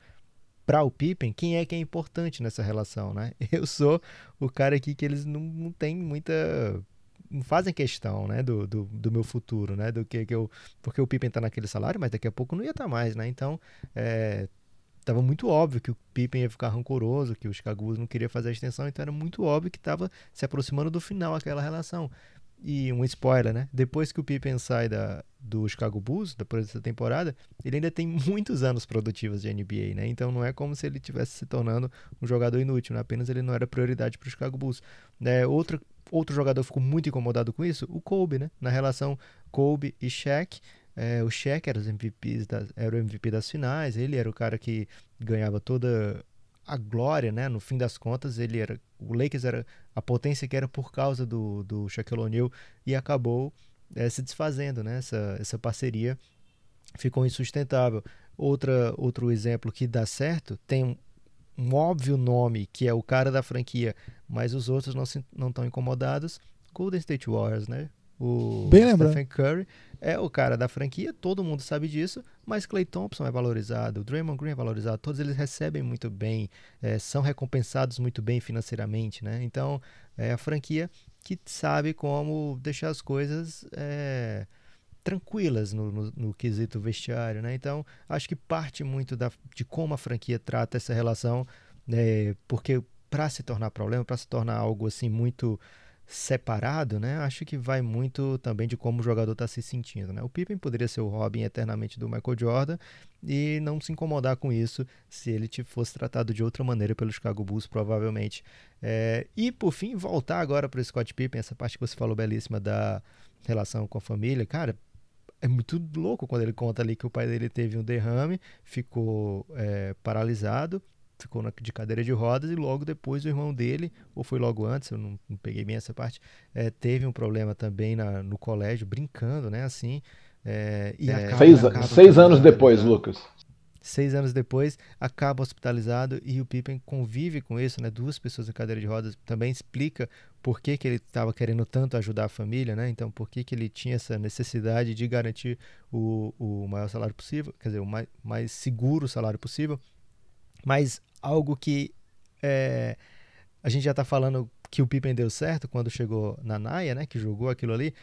para o Pippen quem é que é importante nessa relação, né? (laughs) Eu sou o cara aqui que eles não, não têm muita fazem questão, né, do, do, do, meu futuro, né, do que, que eu, porque o Pippen tá naquele salário, mas daqui a pouco não ia estar tá mais, né, então, é, tava muito óbvio que o Pippen ia ficar rancoroso, que o Chicago Bulls não queria fazer a extensão, então era muito óbvio que estava se aproximando do final aquela relação. E um spoiler, né? Depois que o Pippen sai da, do Chicago Bulls, depois dessa temporada, ele ainda tem (laughs) muitos anos produtivos de NBA, né? Então não é como se ele estivesse se tornando um jogador inútil, né? apenas ele não era prioridade para o Chicago Bulls. É, outra outro jogador ficou muito incomodado com isso, o Kobe, né? Na relação Kobe e Shaq, é, o Shaq era, os MVPs das, era o MVP das finais, ele era o cara que ganhava toda a glória, né? No fim das contas, ele era o Lakers era a potência que era por causa do, do Shaquille O'Neal e acabou é, se desfazendo, né? Essa, essa parceria ficou insustentável. Outra, outro exemplo que dá certo tem um óbvio nome, que é o cara da franquia, mas os outros não não estão incomodados. Golden State Warriors, né? O Bem lembrado. Stephen Curry é o cara da franquia, todo mundo sabe disso, mas Clay Thompson é valorizado, o Draymond Green é valorizado, todos eles recebem muito bem, é, são recompensados muito bem financeiramente, né? Então, é a franquia que sabe como deixar as coisas é, tranquilas no, no, no, quesito vestiário, né? Então, acho que parte muito da, de como a franquia trata essa relação, né? porque para se tornar problema, para se tornar algo assim muito separado, né? Acho que vai muito também de como o jogador está se sentindo, né? O Pippen poderia ser o Robin eternamente do Michael Jordan e não se incomodar com isso se ele fosse tratado de outra maneira pelo Chicago Bulls, provavelmente. É, e por fim, voltar agora para o Scott Pippen, essa parte que você falou belíssima da relação com a família, cara, é muito louco quando ele conta ali que o pai dele teve um derrame, ficou é, paralisado, ficou na, de cadeira de rodas e logo depois o irmão dele, ou foi logo antes, eu não, não peguei bem essa parte, é, teve um problema também na, no colégio, brincando, né, assim. É, e é, acaba, seis, acaba seis anos depois, Lucas. Seis anos depois, acaba hospitalizado e o Pippen convive com isso, né? Duas pessoas em cadeira de rodas também explica por que, que ele estava querendo tanto ajudar a família, né? Então, por que, que ele tinha essa necessidade de garantir o, o maior salário possível, quer dizer, o mais, mais seguro salário possível. Mas algo que é, a gente já está falando que o Pippen deu certo quando chegou na Naia, né? Que jogou aquilo ali.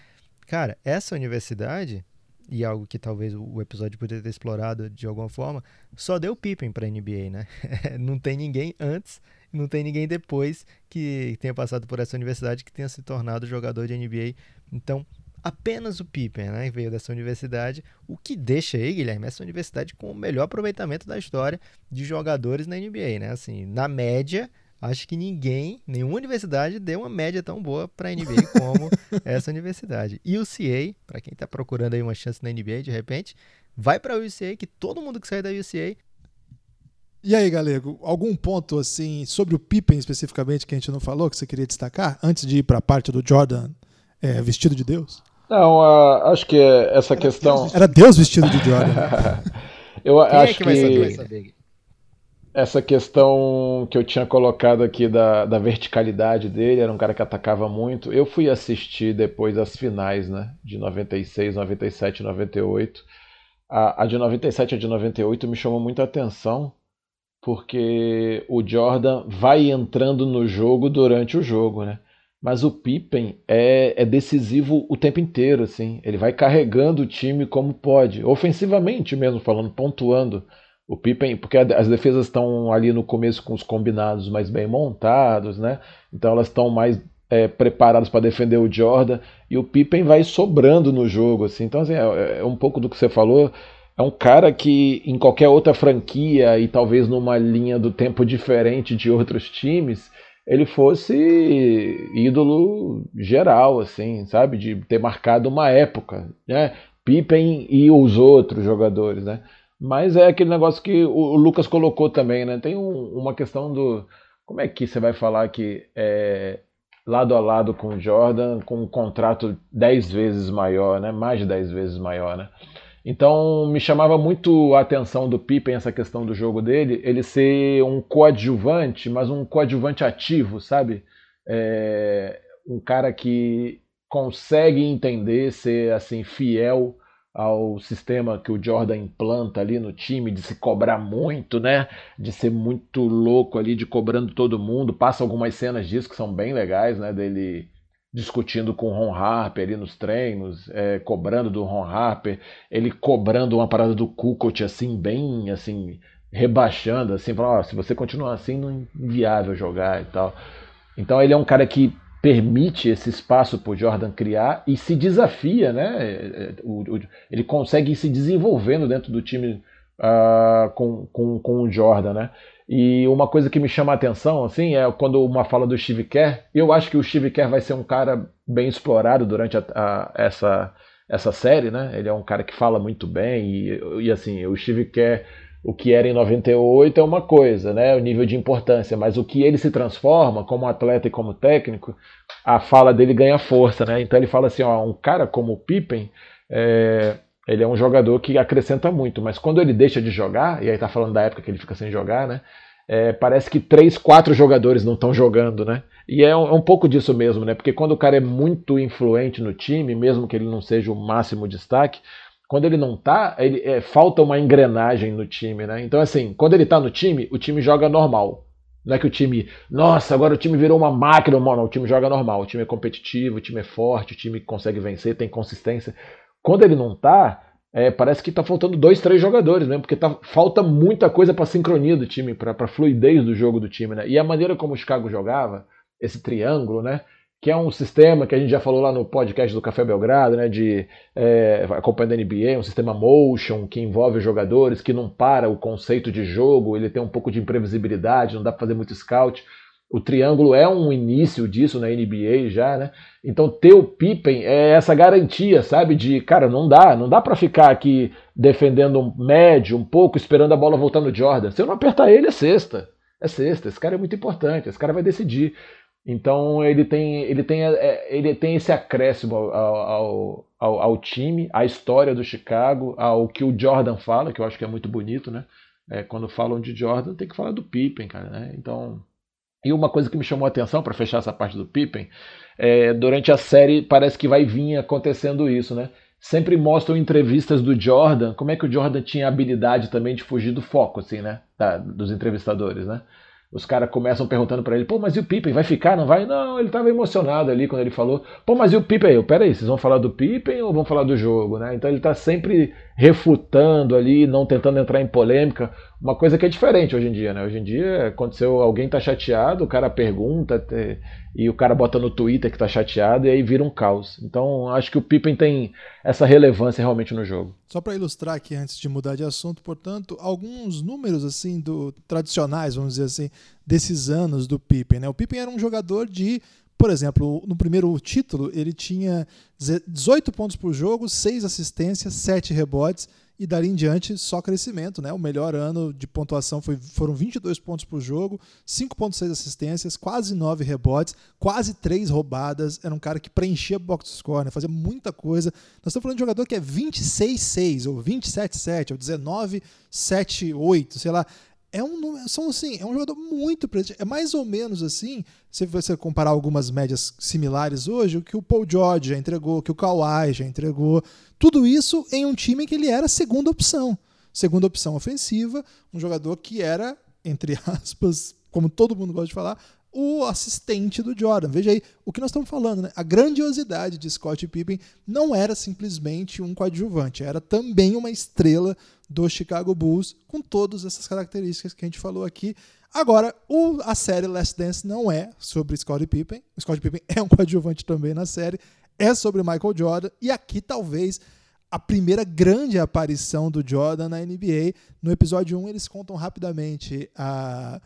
Cara, essa universidade e algo que talvez o episódio poderia ter explorado de alguma forma, só deu Pippen para a NBA, né? (laughs) não tem ninguém antes, não tem ninguém depois que tenha passado por essa universidade que tenha se tornado jogador de NBA. Então, apenas o Pippen né, veio dessa universidade, o que deixa aí, Guilherme, essa universidade com o melhor aproveitamento da história de jogadores na NBA, né? Assim, na média, acho que ninguém, nenhuma universidade deu uma média tão boa para a NBA (laughs) como essa universidade. E o CA, para quem está procurando aí uma chance na NBA de repente, vai para a UCA, que todo mundo que sai da UCA e aí, Galego, algum ponto assim sobre o Pippen especificamente que a gente não falou, que você queria destacar, antes de ir para a parte do Jordan é, vestido de Deus? Não, uh, acho que essa era questão. Deus, era Deus vestido de Jordan. (laughs) Eu Quem acho é que, vai saber, vai saber? Essa questão que eu tinha colocado aqui da, da verticalidade dele, era um cara que atacava muito. Eu fui assistir depois as finais, né? De 96, 97, 98. A, a de 97 e a de 98 me chamou muita atenção, porque o Jordan vai entrando no jogo durante o jogo, né? Mas o Pippen é, é, decisivo o tempo inteiro, assim. Ele vai carregando o time como pode, ofensivamente mesmo falando, pontuando. O Pippen, porque as defesas estão ali no começo com os combinados mais bem montados, né? Então elas estão mais é, preparadas para defender o Jordan e o Pippen vai sobrando no jogo, assim. Então assim, é, é, um pouco do que você falou. É um cara que em qualquer outra franquia e talvez numa linha do tempo diferente de outros times, ele fosse ídolo geral, assim, sabe? De ter marcado uma época, né? Pippen e os outros jogadores, né? Mas é aquele negócio que o, Lucas colocou também, né? Tem um, uma questão do, como é que você vai falar que é, lado a lado com o Jordan, com um contrato 10 vezes maior, né? mais de 10 vezes maior, né? Então me chamava muito a atenção do Pippen essa questão do jogo dele, ele ser um coadjuvante, mas um coadjuvante ativo, sabe? É, um cara que consegue entender, ser assim fiel ao sistema que o Jordan implanta ali no time, de se cobrar muito, né? De ser muito louco ali, de cobrando todo mundo. Passa algumas cenas disso que são bem legais, né? Dele discutindo com o Ron Harper ali nos treinos, é, cobrando do Ron Harper, ele cobrando uma parada do Kukoc assim, bem assim, rebaixando, assim, falando, oh, se você continuar assim, não é inviável jogar e tal. Então ele é um cara que permite esse espaço para o Jordan criar e se desafia, né? É, é, ele consegue ir se desenvolvendo dentro do time uh, com, com, com o Jordan, né? E uma coisa que me chama a atenção, assim, é quando uma fala do Steve Kerr. Eu acho que o Steve Kerr vai ser um cara bem explorado durante a, a, essa, essa série, né? Ele é um cara que fala muito bem e, e assim, o Steve Kerr, o que era em 98 é uma coisa, né? O nível de importância, mas o que ele se transforma como atleta e como técnico, a fala dele ganha força, né? Então ele fala assim, ó, um cara como o Pippen, é, ele é um jogador que acrescenta muito, mas quando ele deixa de jogar, e aí tá falando da época que ele fica sem jogar, né? É, parece que três, quatro jogadores não estão jogando, né? E é um, é um, pouco disso mesmo, né? Porque quando o cara é muito influente no time, mesmo que ele não seja o máximo destaque, quando ele não tá, ele, é, falta uma engrenagem no time, né? Então, assim, quando ele tá no time, o time joga normal. Não é que o time, nossa, agora o time virou uma máquina, não, o time joga normal, o time é competitivo, o time é forte, o time consegue vencer, tem consistência. Quando ele não tá, é, parece que tá faltando dois, três jogadores mesmo, porque tá, falta muita coisa para sincronia do time, para fluidez do jogo do time, né? E a maneira como o Chicago jogava, esse triângulo, né? Que é um sistema que a gente já falou lá no podcast do Café Belgrado, né? De é, acompanhando a NBA, um sistema motion que envolve os jogadores, que não para o conceito de jogo, ele tem um pouco de imprevisibilidade, não dá para fazer muito scout. O triângulo é um início disso na NBA já, né? Então ter o Pippen é essa garantia, sabe? De, cara, não dá, não dá para ficar aqui defendendo um médio um pouco, esperando a bola voltar no Jordan. Se eu não apertar ele, é sexta. É sexta. Esse cara é muito importante, esse cara vai decidir. Então ele tem, ele tem, é, ele tem esse acréscimo ao, ao, ao, ao time, à história do Chicago, ao que o Jordan fala, que eu acho que é muito bonito, né? É, quando falam de Jordan, tem que falar do Pippen, cara. Né? Então e uma coisa que me chamou a atenção para fechar essa parte do Pippen, é, durante a série parece que vai vir acontecendo isso, né? Sempre mostram entrevistas do Jordan, como é que o Jordan tinha habilidade também de fugir do foco, assim, né? Da, dos entrevistadores, né? Os caras começam perguntando para ele, pô, mas e o Pippen? Vai ficar? Não vai? Não, ele estava emocionado ali quando ele falou, pô, mas e o Pippen? Eu, peraí, vocês vão falar do Pippen ou vão falar do jogo, né? Então ele está sempre refutando ali, não tentando entrar em polêmica. Uma coisa que é diferente hoje em dia, né? Hoje em dia, aconteceu, alguém tá chateado, o cara pergunta e o cara bota no Twitter que tá chateado e aí vira um caos. Então, acho que o Pippen tem essa relevância realmente no jogo. Só para ilustrar aqui antes de mudar de assunto, portanto, alguns números assim do tradicionais, vamos dizer assim, desses anos do Pippen, né? O Pippen era um jogador de por exemplo, no primeiro título, ele tinha 18 pontos por jogo, 6 assistências, 7 rebotes, e dali em diante só crescimento, né? O melhor ano de pontuação foi, foram 22 pontos por jogo, 5.6 assistências, quase 9 rebotes, quase 3 roubadas. Era um cara que preenchia box score, né? fazia muita coisa. Nós estamos falando de um jogador que é 26-6 ou 27-7 ou 19-7-8, sei lá é um são assim, é um jogador muito presente. É mais ou menos assim, se você comparar algumas médias similares hoje, o que o Paul George já entregou, o que o Kawhi já entregou, tudo isso em um time que ele era segunda opção. Segunda opção ofensiva, um jogador que era, entre aspas, como todo mundo gosta de falar, o assistente do Jordan. Veja aí o que nós estamos falando, né? A grandiosidade de Scott Pippen não era simplesmente um coadjuvante, era também uma estrela do Chicago Bulls, com todas essas características que a gente falou aqui. Agora, o, a série Last Dance não é sobre Scott Pippen. O Scott Pippen é um coadjuvante também na série. É sobre Michael Jordan. E aqui, talvez, a primeira grande aparição do Jordan na NBA. No episódio 1, eles contam rapidamente a,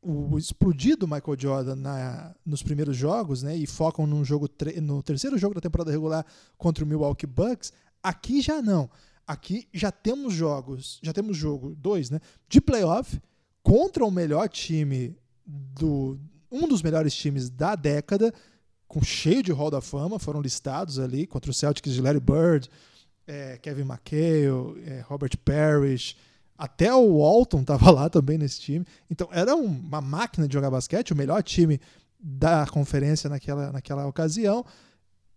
o explodido Michael Jordan na, nos primeiros jogos, né, e focam num jogo no terceiro jogo da temporada regular contra o Milwaukee Bucks. Aqui já não. Aqui já temos jogos, já temos jogo dois, né, de playoff contra o melhor time do um dos melhores times da década, com cheio de Hall da Fama, foram listados ali contra o Celtics de Larry Bird, é, Kevin McHale, é, Robert Parrish, até o Walton estava lá também nesse time. Então era uma máquina de jogar basquete, o melhor time da conferência naquela, naquela ocasião,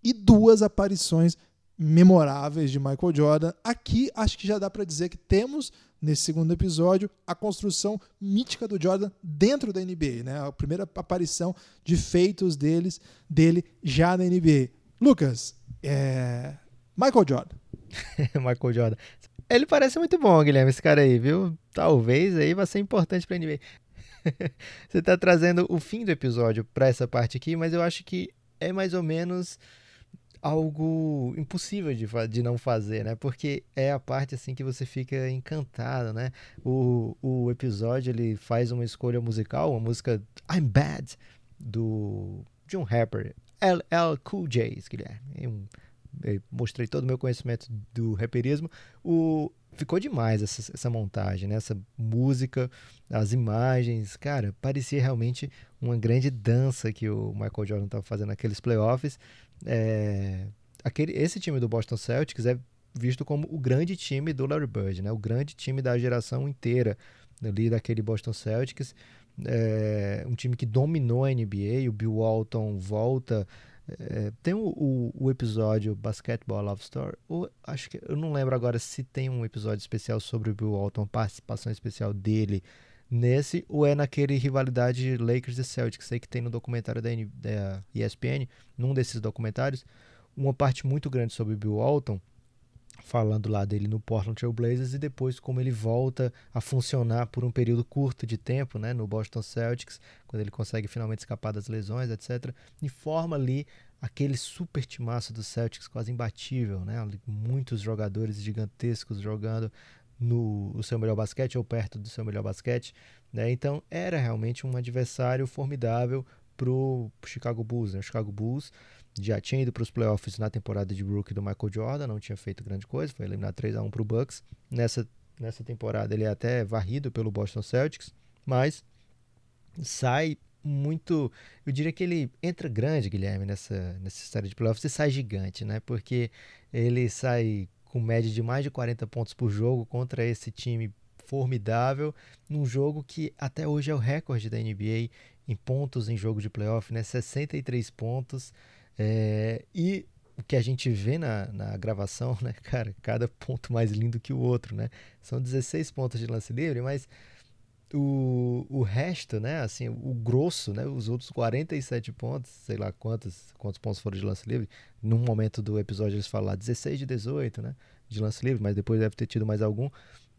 e duas aparições memoráveis de Michael Jordan. Aqui acho que já dá para dizer que temos nesse segundo episódio a construção mítica do Jordan dentro da NBA, né? A primeira aparição de feitos deles dele já na NBA. Lucas, é... Michael Jordan. (laughs) Michael Jordan. Ele parece muito bom, Guilherme, esse cara aí, viu? Talvez aí vai ser importante para NBA. (laughs) Você está trazendo o fim do episódio para essa parte aqui, mas eu acho que é mais ou menos algo impossível de, de não fazer, né? Porque é a parte assim que você fica encantado, né? O, o episódio ele faz uma escolha musical, uma música I'm Bad do John Rapper, LL Cool J, Guilherme. Eu mostrei todo o meu conhecimento do raperismo. O, ficou demais essa, essa montagem, né? Essa música, as imagens, cara, parecia realmente uma grande dança que o Michael Jordan estava fazendo naqueles playoffs. É, aquele, esse time do Boston Celtics é visto como o grande time do Larry Bird, né? O grande time da geração inteira ali daquele Boston Celtics. É, um time que dominou a NBA, o Bill Walton volta. É, tem o, o, o, episódio Basketball Love Story, ou, acho que eu não lembro agora se tem um episódio especial sobre o Bill Walton, participação especial dele nesse, ou é naquele rivalidade Lakers e Celtics aí que tem no documentário da, da ESPN, num desses documentários, uma parte muito grande sobre Bill Walton, falando lá dele no Portland Trail Blazers e depois como ele volta a funcionar por um período curto de tempo, né, no Boston Celtics, quando ele consegue finalmente escapar das lesões, etc, e forma ali aquele super timaço do Celtics quase imbatível, né, muitos jogadores gigantescos jogando no, no seu melhor basquete ou perto do seu melhor basquete. Né? Então era realmente um adversário formidável para o Chicago Bulls. Né? O Chicago Bulls já tinha ido para os playoffs na temporada de rookie do Michael Jordan, não tinha feito grande coisa, foi eliminado 3 a 1 para o Bucks. Nessa, nessa temporada ele é até varrido pelo Boston Celtics, mas sai muito. Eu diria que ele entra grande, Guilherme, nessa, nessa história de playoffs e sai gigante, né? Porque ele sai com média de mais de 40 pontos por jogo contra esse time formidável, num jogo que até hoje é o recorde da NBA em pontos em jogo de playoff, né? 63 pontos. É, e o que a gente vê na, na gravação, né, (laughs) cara, cada ponto mais lindo que o outro, né? São 16 pontos de lance livre, mas o, o resto, né, assim, o grosso, né, os outros 47 pontos, sei lá quantos, quantos pontos foram de lance livre, num momento do episódio eles falam lá 16 de 18, né, de lance livre, mas depois deve ter tido mais algum,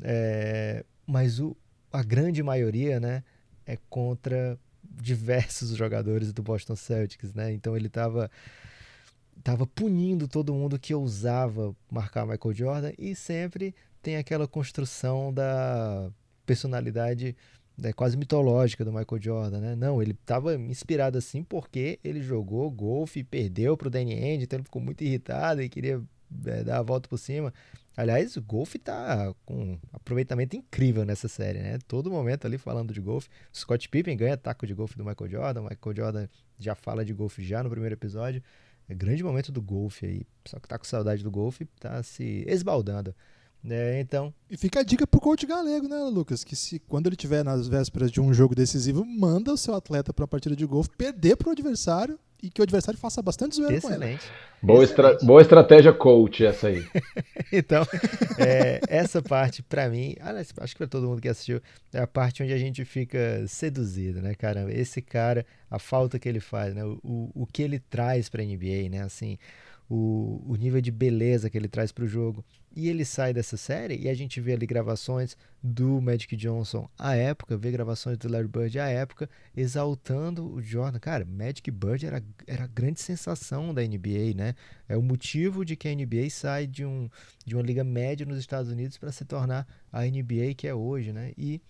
é, mas o, a grande maioria, né, é contra diversos jogadores do Boston Celtics, né, então ele estava tava punindo todo mundo que ousava marcar Michael Jordan e sempre tem aquela construção da personalidade né, quase mitológica do Michael Jordan, né? Não, ele estava inspirado assim porque ele jogou golfe e perdeu para o Danny Ainge, então ele ficou muito irritado e queria é, dar a volta por cima. Aliás, o golfe está com um aproveitamento incrível nessa série, né? Todo momento ali falando de golfe. Scott Pippen ganha taco de golfe do Michael Jordan, Michael Jordan já fala de golfe já no primeiro episódio. É grande momento do golfe aí. Só que tá com saudade do golfe, tá se esbaldando. É, então. E fica a dica pro coach galego, né, Lucas? Que se quando ele tiver nas vésperas de um jogo decisivo, manda o seu atleta para a partida de golfe perder pro adversário e que o adversário faça bastante zoeira Excelente. com ele. Boa, Excelente. Estra boa estratégia coach essa aí. (laughs) então, é, essa parte, para mim, acho que para todo mundo que assistiu, é a parte onde a gente fica seduzido, né, cara? Esse cara, a falta que ele faz, né? O, o que ele traz pra NBA, né? Assim, o, o nível de beleza que ele traz para o jogo. E ele sai dessa série e a gente vê ali gravações do Magic Johnson à época, vê gravações do Larry Bird à época, exaltando o Jordan. Cara, Magic Bird era, era a grande sensação da NBA, né? É o motivo de que a NBA sai de, um, de uma liga média nos Estados Unidos para se tornar a NBA que é hoje, né? E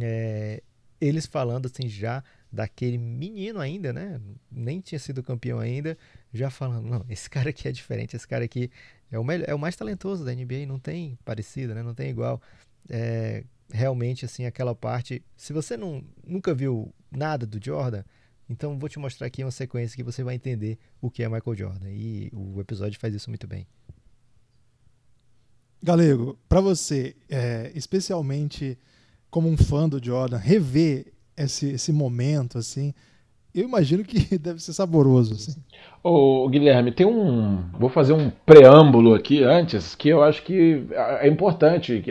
é, eles falando assim já daquele menino ainda, né? Nem tinha sido campeão ainda, já falando, não, esse cara aqui é diferente, esse cara aqui é o, melhor, é o mais talentoso da NBA, não tem parecido, né? Não tem igual. É, realmente assim aquela parte. Se você não, nunca viu nada do Jordan, então vou te mostrar aqui uma sequência que você vai entender o que é Michael Jordan. E o episódio faz isso muito bem. Galego, para você, é, especialmente como um fã do Jordan, rever esse, esse momento, assim, eu imagino que (laughs) deve ser saboroso. Assim. Ô, Guilherme, tem um. Vou fazer um preâmbulo aqui antes, que eu acho que é importante. Que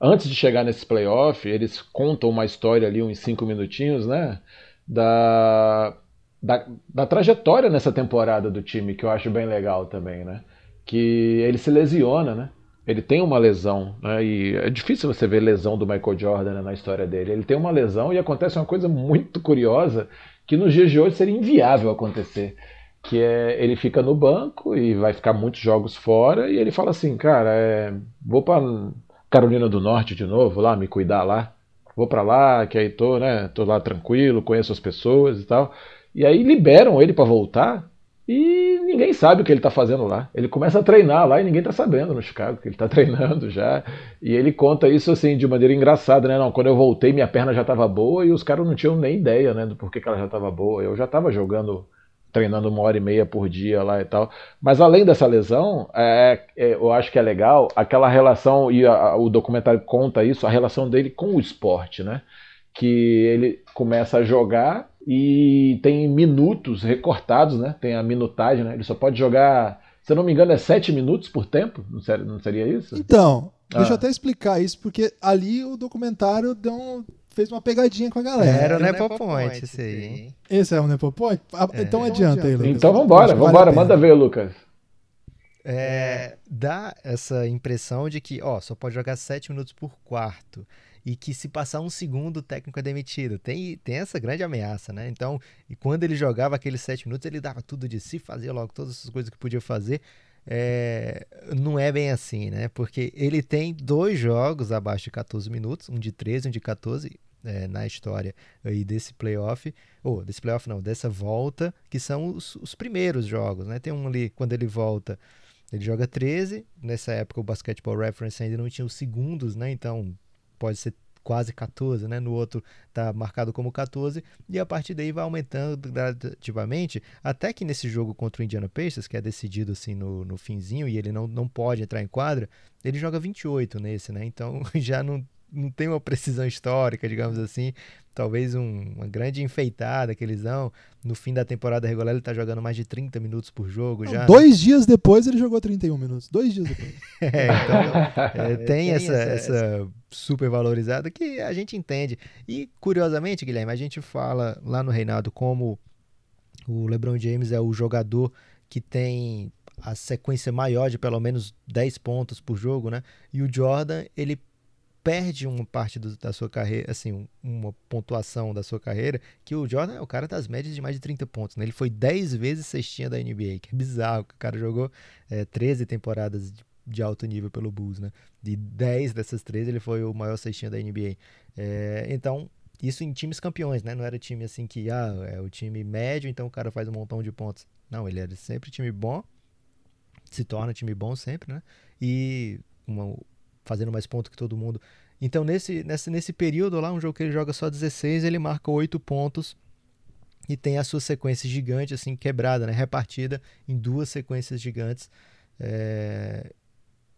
antes de chegar nesse playoff, eles contam uma história ali, uns cinco minutinhos, né? Da, da, da trajetória nessa temporada do time, que eu acho bem legal também, né? Que ele se lesiona, né? Ele tem uma lesão, né? E é difícil você ver lesão do Michael Jordan né, na história dele. Ele tem uma lesão e acontece uma coisa muito curiosa que nos dias de hoje seria inviável acontecer. Que é ele fica no banco e vai ficar muitos jogos fora, e ele fala assim, cara, é, vou para Carolina do Norte de novo, lá, me cuidar lá. Vou para lá, que aí tô, né? Tô lá tranquilo, conheço as pessoas e tal. E aí liberam ele para voltar e ninguém sabe o que ele está fazendo lá. Ele começa a treinar lá e ninguém está sabendo no Chicago que ele está (laughs) treinando já. E ele conta isso assim de maneira engraçada, né? Não, quando eu voltei minha perna já estava boa e os caras não tinham nem ideia, né, do porquê que ela já estava boa. Eu já estava jogando, treinando uma hora e meia por dia lá e tal. Mas além dessa lesão, é, é, eu acho que é legal aquela relação e a, o documentário conta isso, a relação dele com o esporte, né? Que ele começa a jogar e tem minutos recortados, né? Tem a minutagem, né? Ele só pode jogar, se eu não me engano, é sete minutos por tempo, não seria, não seria isso? Então, ah. deixa eu até explicar isso, porque ali o documentário deu um, fez uma pegadinha com a galera. Era o Nepopoint, esse aí. Esse é o Nepopoint? Ah, é. Então adianta aí, Lucas. Então vambora, vambora, manda ver, Lucas. É, dá essa impressão de que, ó, só pode jogar sete minutos por quarto e que se passar um segundo o técnico é demitido. Tem, tem essa grande ameaça, né? Então, e quando ele jogava aqueles sete minutos, ele dava tudo de si, fazia logo todas as coisas que podia fazer. É, não é bem assim, né? Porque ele tem dois jogos abaixo de 14 minutos, um de 13 um de 14 é, na história aí desse playoff, ou desse playoff não, dessa volta, que são os, os primeiros jogos, né? Tem um ali, quando ele volta, ele joga 13, nessa época o Basketball Reference ainda não tinha os segundos, né? Então pode ser quase 14, né? No outro está marcado como 14 e a partir daí vai aumentando gradativamente, até que nesse jogo contra o Indiana Pacers, que é decidido assim no, no finzinho e ele não, não pode entrar em quadra, ele joga 28 nesse, né? Então (laughs) já não não tem uma precisão histórica, digamos assim. Talvez um, uma grande enfeitada que eles dão. No fim da temporada regular, ele está jogando mais de 30 minutos por jogo não, já. Dois né? dias depois ele jogou 31 minutos. Dois dias depois. (laughs) é, então, (laughs) é, tem, tem essa, essa, essa super valorizada que a gente entende. E, curiosamente, Guilherme, a gente fala lá no Reinado como o LeBron James é o jogador que tem a sequência maior de pelo menos 10 pontos por jogo, né? E o Jordan, ele perde uma parte do, da sua carreira, assim, uma pontuação da sua carreira, que o Jordan é o cara das médias de mais de 30 pontos, né? Ele foi 10 vezes cestinha da NBA, que é bizarro, que o cara jogou é, 13 temporadas de, de, alto nível pelo Bulls, né? De 10 dessas 13, ele foi o maior cestinha da NBA. É, então, isso em times campeões, né? Não era time assim que, ah, é o time médio, então o cara faz um montão de pontos. Não, ele era sempre time bom, se torna time bom sempre, né? E uma, fazendo mais pontos que todo mundo. Então, nesse, nesse, nesse período lá, um jogo que ele joga só 16, ele marca 8 pontos e tem a sua sequência gigante, assim, quebrada, né? Repartida em duas sequências gigantes. É...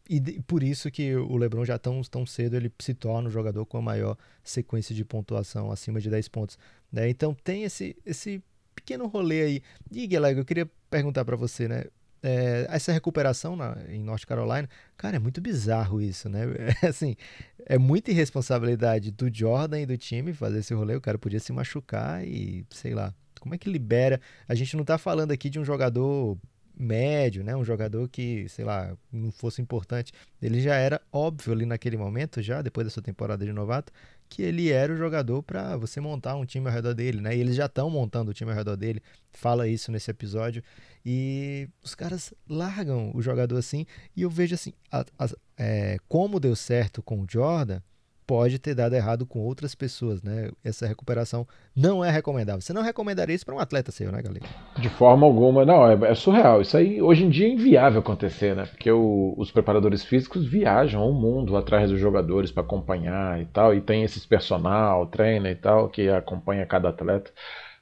E de, por isso que o LeBron já tão, tão cedo ele se torna o jogador com a maior sequência de pontuação, acima de 10 pontos. Né? Então tem esse, esse pequeno rolê aí. E, Guilherme, eu queria perguntar para você, né? É, essa recuperação na, em North Carolina, cara, é muito bizarro isso, né? (laughs) É, assim, é muita irresponsabilidade do Jordan e do time fazer esse rolê. O cara podia se machucar e, sei lá, como é que libera? A gente não tá falando aqui de um jogador médio, né? Um jogador que, sei lá, não fosse importante. Ele já era óbvio ali naquele momento, já depois da sua temporada de novato, que ele era o jogador para você montar um time ao redor dele, né? E eles já estão montando o time ao redor dele. Fala isso nesse episódio. E os caras largam o jogador assim. E eu vejo assim, a, a, é, como deu certo com o Jordan, pode ter dado errado com outras pessoas, né? Essa recuperação não é recomendável. Você não recomendaria isso para um atleta seu, né, galera? De forma alguma, não, é, é, surreal. Isso aí hoje em dia é inviável acontecer, né? Porque o, os preparadores físicos viajam o mundo atrás dos jogadores para acompanhar e tal, e tem esses personal, treina e tal, que acompanha cada atleta.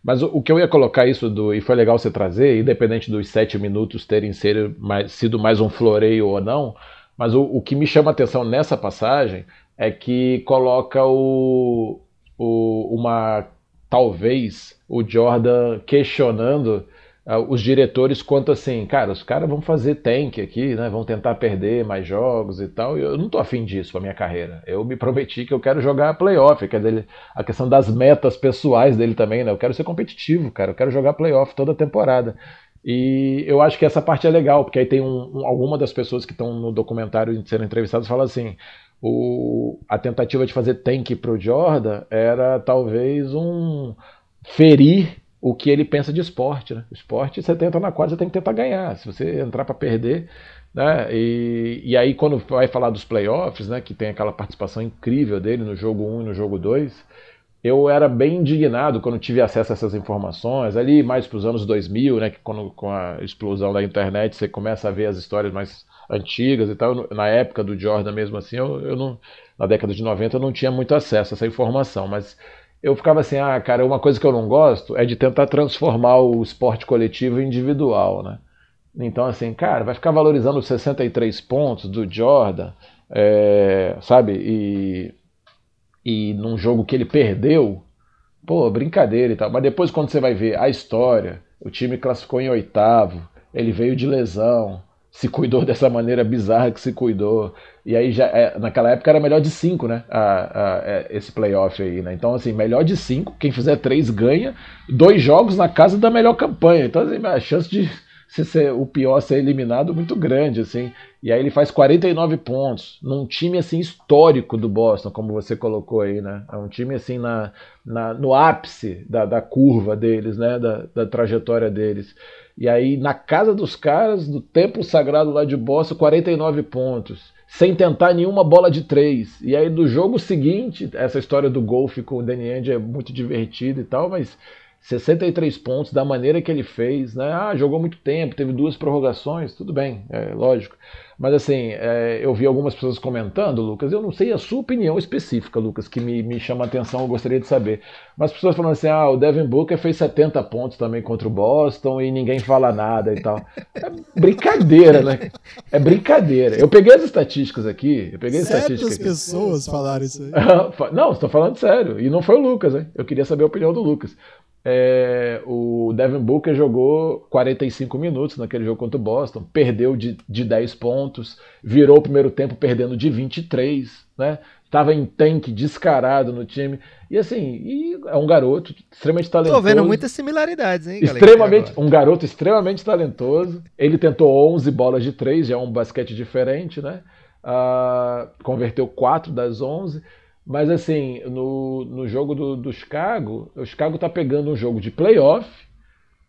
Mas o, que eu ia colocar isso do. E foi legal você trazer, independente dos sete minutos terem sido mais, sido mais um floreio ou não, mas o, o que me chama atenção nessa passagem é que coloca o, o, uma talvez o Jordan questionando uh, os diretores quanto assim, cara, os caras vão fazer tank aqui, né? Vão tentar perder mais jogos e tal. E eu não tô afim disso pra minha carreira. Eu me prometi que eu quero jogar playoff, a questão das metas pessoais dele também, né? Eu quero ser competitivo, cara. Eu quero jogar playoff toda temporada. E eu acho que essa parte é legal, porque aí tem um, um, alguma das pessoas que estão no documentário sendo entrevistadas fala assim: o, a tentativa de fazer tank pro Jordan era talvez um ferir o que ele pensa de esporte. Né? O esporte, você tenta na quadra, você tem que tentar ganhar. Se você entrar para perder. Né? E, e aí, quando vai falar dos playoffs, né, que tem aquela participação incrível dele no jogo 1 e no jogo 2, eu era bem indignado quando tive acesso a essas informações, ali mais para os anos 2000, né, que quando, com a explosão da internet você começa a ver as histórias mais antigas e tal. Na época do Jordan mesmo assim, eu, eu não, na década de 90 eu não tinha muito acesso a essa informação, mas eu ficava assim, ah, cara, uma coisa que eu não gosto é de tentar transformar o esporte coletivo em individual, né? Então, assim, cara, vai ficar valorizando os 63 pontos do Jordan, é, sabe? E, e num jogo que ele perdeu, pô, brincadeira e tal. Mas depois, quando você vai ver a história, o time classificou em oitavo, ele veio de lesão, se cuidou dessa maneira bizarra que se cuidou. E aí já é, naquela época era melhor de cinco, né? A, a, é, esse playoff aí, né? Então, assim, melhor de cinco, quem fizer três ganha, dois jogos na casa da melhor campanha. Então, assim, a chance de se ser o pior ser eliminado muito grande, assim. E aí ele faz 49 pontos num time assim histórico do Boston, como você colocou aí, né? É um time assim na, na no ápice da, da curva deles, né? Da, da trajetória deles. E aí, na casa dos caras, no templo sagrado lá de Boston, 49 pontos, sem tentar nenhuma bola de três. E aí, do jogo seguinte, essa história do golfe com o Danny Ainge é muito divertida e tal, mas 63 pontos da maneira que ele fez, né? Ah, jogou muito tempo, teve duas prorrogações, tudo bem, é lógico. Mas assim, é, eu vi algumas pessoas comentando, Lucas, eu não sei a sua opinião específica, Lucas, que me, me chama a atenção, eu gostaria de saber. Mas pessoas falando assim, ah, o Devin Booker fez 70 pontos também contra o Boston e ninguém fala nada e tal. É brincadeira, né? É brincadeira. Eu peguei as estatísticas aqui, eu peguei as estatísticas aqui. pessoas falaram isso aí. (laughs) não, estou falando sério. E não foi o Lucas, hein? Eu queria saber a opinião do Lucas. É, o Devin Booker jogou 45 minutos naquele jogo contra o Boston, perdeu de, de 10 pontos, virou o primeiro tempo perdendo de 23, né? Tava em tanque descarado no time. E assim, e é um garoto extremamente talentoso. Tô vendo muitas similaridades, hein, galera? Extremamente, um garoto extremamente talentoso. Ele tentou 11 bolas de 3, já é um basquete diferente, né? Uh, converteu 4 das 11. Mas assim, no, no jogo do, do Chicago, o Chicago está pegando um jogo de playoff,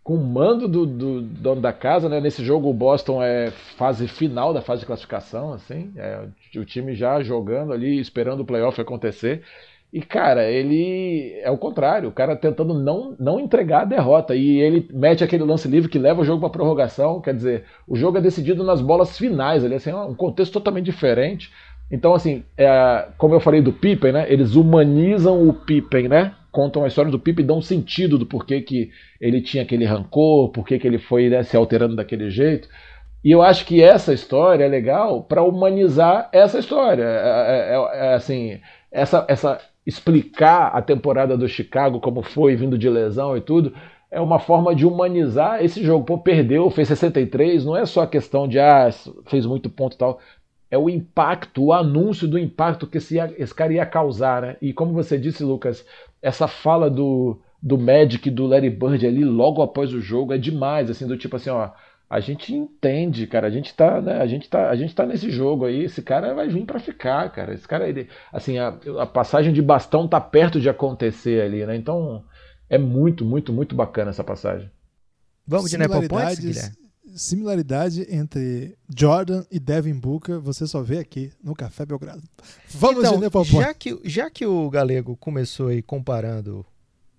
com o mando do, do, dono da casa, né? Nesse jogo o Boston é fase final da fase de classificação, assim, é, o time já jogando ali, esperando o playoff acontecer. E, cara, ele é o contrário, o cara tentando não, não entregar a derrota. E ele mete aquele lance livre que leva o jogo para prorrogação. Quer dizer, o jogo é decidido nas bolas finais ali, assim, é um contexto totalmente diferente. Então, assim, é, como eu falei do Pippen, né? Eles humanizam o Pippen, né? Contam a história do Pippen e dão sentido do porquê que ele tinha aquele rancor, porquê que ele foi né, se alterando daquele jeito. E eu acho que essa história é legal para humanizar essa história. É, é, é, é, assim, essa, essa explicar a temporada do Chicago como foi, vindo de lesão e tudo, é uma forma de humanizar esse jogo. Pô, perdeu, fez 63, não é só questão de ah, fez muito ponto e tal é o impacto, o anúncio do impacto que esse, esse cara ia causar. Né? E como você disse, Lucas, essa fala do, do Magic do Larry Bird ali logo após o jogo é demais, assim, do tipo assim, ó, a gente entende, cara, a gente tá, né, a gente tá, a gente tá nesse jogo aí, esse cara vai vir para ficar, cara. Esse cara ele, assim, a, a, passagem de bastão tá perto de acontecer ali, né? Então, é muito, muito, muito bacana essa passagem. Vamos de Nepo Points, Guilherme? Similaridade entre Jordan e Devin Booker você só vê aqui no Café Belgrado. Vamos então, de já que, já que o Galego começou aí comparando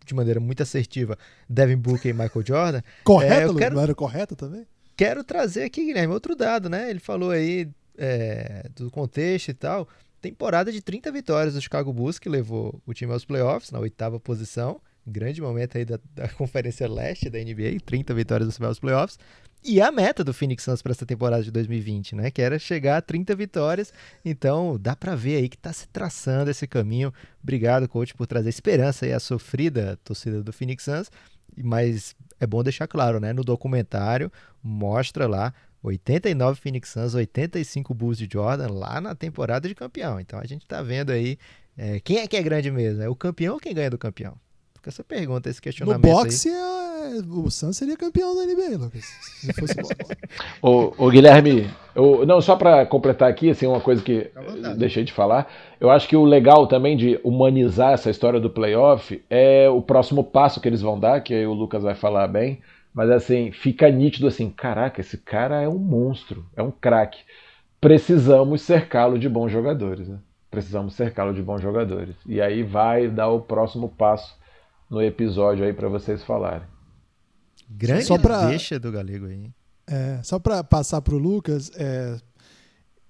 de maneira muito assertiva Devin Booker e Michael Jordan, (laughs) Correto, quero- não era correto também? quero trazer aqui, Guilherme, outro dado, né? Ele falou aí é, do contexto e tal. Temporada de 30 vitórias do Chicago Bulls, que levou o time aos playoffs, na oitava posição. Grande momento aí da, da (laughs) Conferência Leste da NBA, 30 vitórias aos playoffs. E a meta do Phoenix Suns para essa temporada de 2020, né? Que era chegar a 30 vitórias. Então, dá para ver aí que tá se traçando esse caminho. Obrigado, coach, por trazer esperança aí à sofrida torcida do Phoenix Suns. Mas é bom deixar claro, né? No documentário mostra lá 89 Phoenix Suns, 85 Bulls de Jordan lá na temporada de campeão. Então a gente tá vendo aí é, quem é que é grande mesmo? É o campeão ou quem ganha do campeão? Fica essa pergunta, esse No questionamento boxe, é, o Suns seria campeão da NBA, Lucas. Se fosse boxe. (laughs) Ô, Guilherme, eu- não, só para completar aqui, assim, uma coisa que deixei de falar, eu acho que o legal também de humanizar essa história do playoff é o próximo passo que eles vão dar, que aí o Lucas vai falar bem, mas assim, fica nítido assim, caraca, esse cara é um monstro, é um craque. Precisamos cercá-lo de bons jogadores, né? Precisamos cercá-lo de bons jogadores. E aí vai dar o próximo passo no episódio aí para vocês falarem. Grande Só pra- deixa do Galego aí. É, só para passar pro Lucas, é,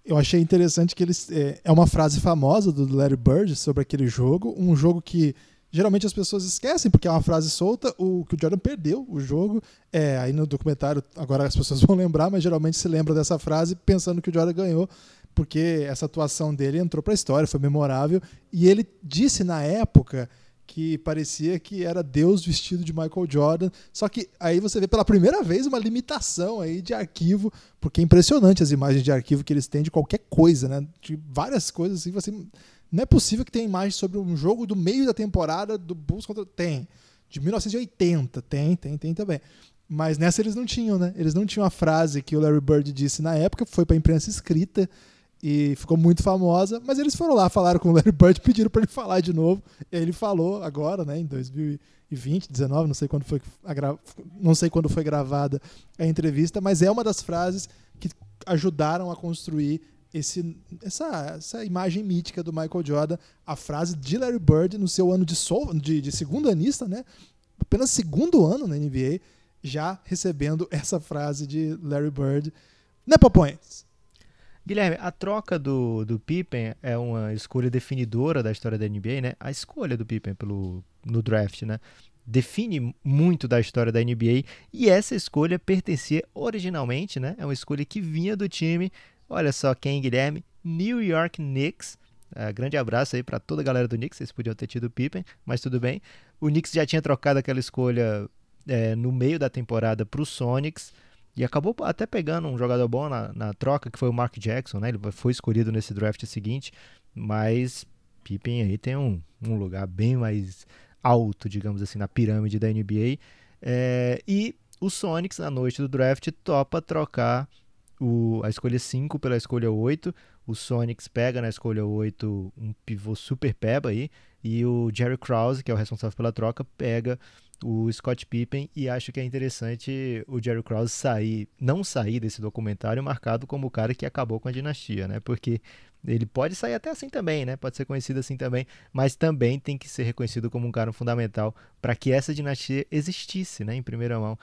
eu achei interessante que eles é, é uma frase famosa do Larry Bird sobre aquele jogo, um jogo que geralmente as pessoas esquecem porque é uma frase solta, o que o Jordan perdeu o jogo. É, aí no documentário agora as pessoas (laughs) vão lembrar, mas geralmente se lembra dessa frase pensando que o Jordan ganhou, porque essa atuação dele entrou para a história, foi memorável e ele disse na época que parecia que era Deus vestido de Michael Jordan. Só que aí você vê pela primeira vez uma limitação aí de arquivo, porque é impressionante as imagens de arquivo que eles têm de qualquer coisa, né? De várias coisas assim, você não é possível que tenha imagem sobre um jogo do meio da temporada do Bulls contra tem. De 1980, tem, tem, tem também. Mas nessa eles não tinham, né? Eles não tinham a frase que o Larry Bird disse na época, foi para a imprensa escrita e ficou muito famosa, mas eles foram lá, falaram com o Larry Bird, (laughs) pediram para ele falar de novo. Ele falou agora, né, em 2020, 19, não sei quando foi não sei quando foi gravada a entrevista, mas é uma das frases que ajudaram a construir esse, essa, essa imagem mítica do Michael Jordan, a frase de Larry Bird no seu ano de, sol, de, de segundo anista, né? Apenas segundo ano na NBA, já recebendo essa frase de Larry Bird. Né, Popões? Guilherme, a troca do, do Pippen é uma escolha definidora da história da NBA, né? A escolha do Pippen pelo, no draft, né? Define muito da história da NBA e essa escolha pertencia originalmente, né? É uma escolha que vinha do time. Olha só quem, Guilherme? New York Knicks. Ah, grande abraço aí para toda a galera do Knicks. Vocês podiam ter tido o Pippen, mas tudo bem. O Knicks já tinha trocado aquela escolha é, no meio da temporada para o Sonics. E acabou até pegando um jogador bom na, na troca, que foi o Mark Jackson, né? Ele foi escolhido nesse draft seguinte, mas Pippen aí tem um, um lugar bem mais alto, digamos assim, na pirâmide da NBA. É, e o Sonics, na noite do draft, topa trocar o, a escolha 5 pela escolha 8. O Sonics pega na escolha 8 um pivô super peba aí. E o Jerry Krause, que é o responsável pela troca, pega o Scott Pippen e acho que é interessante o Jerry Krause sair, não sair desse documentário marcado como o cara que acabou com a dinastia, né? Porque ele pode sair até assim também, né? Pode ser conhecido assim também, mas também tem que ser reconhecido como um cara fundamental para que essa dinastia existisse, né? Em primeira mão.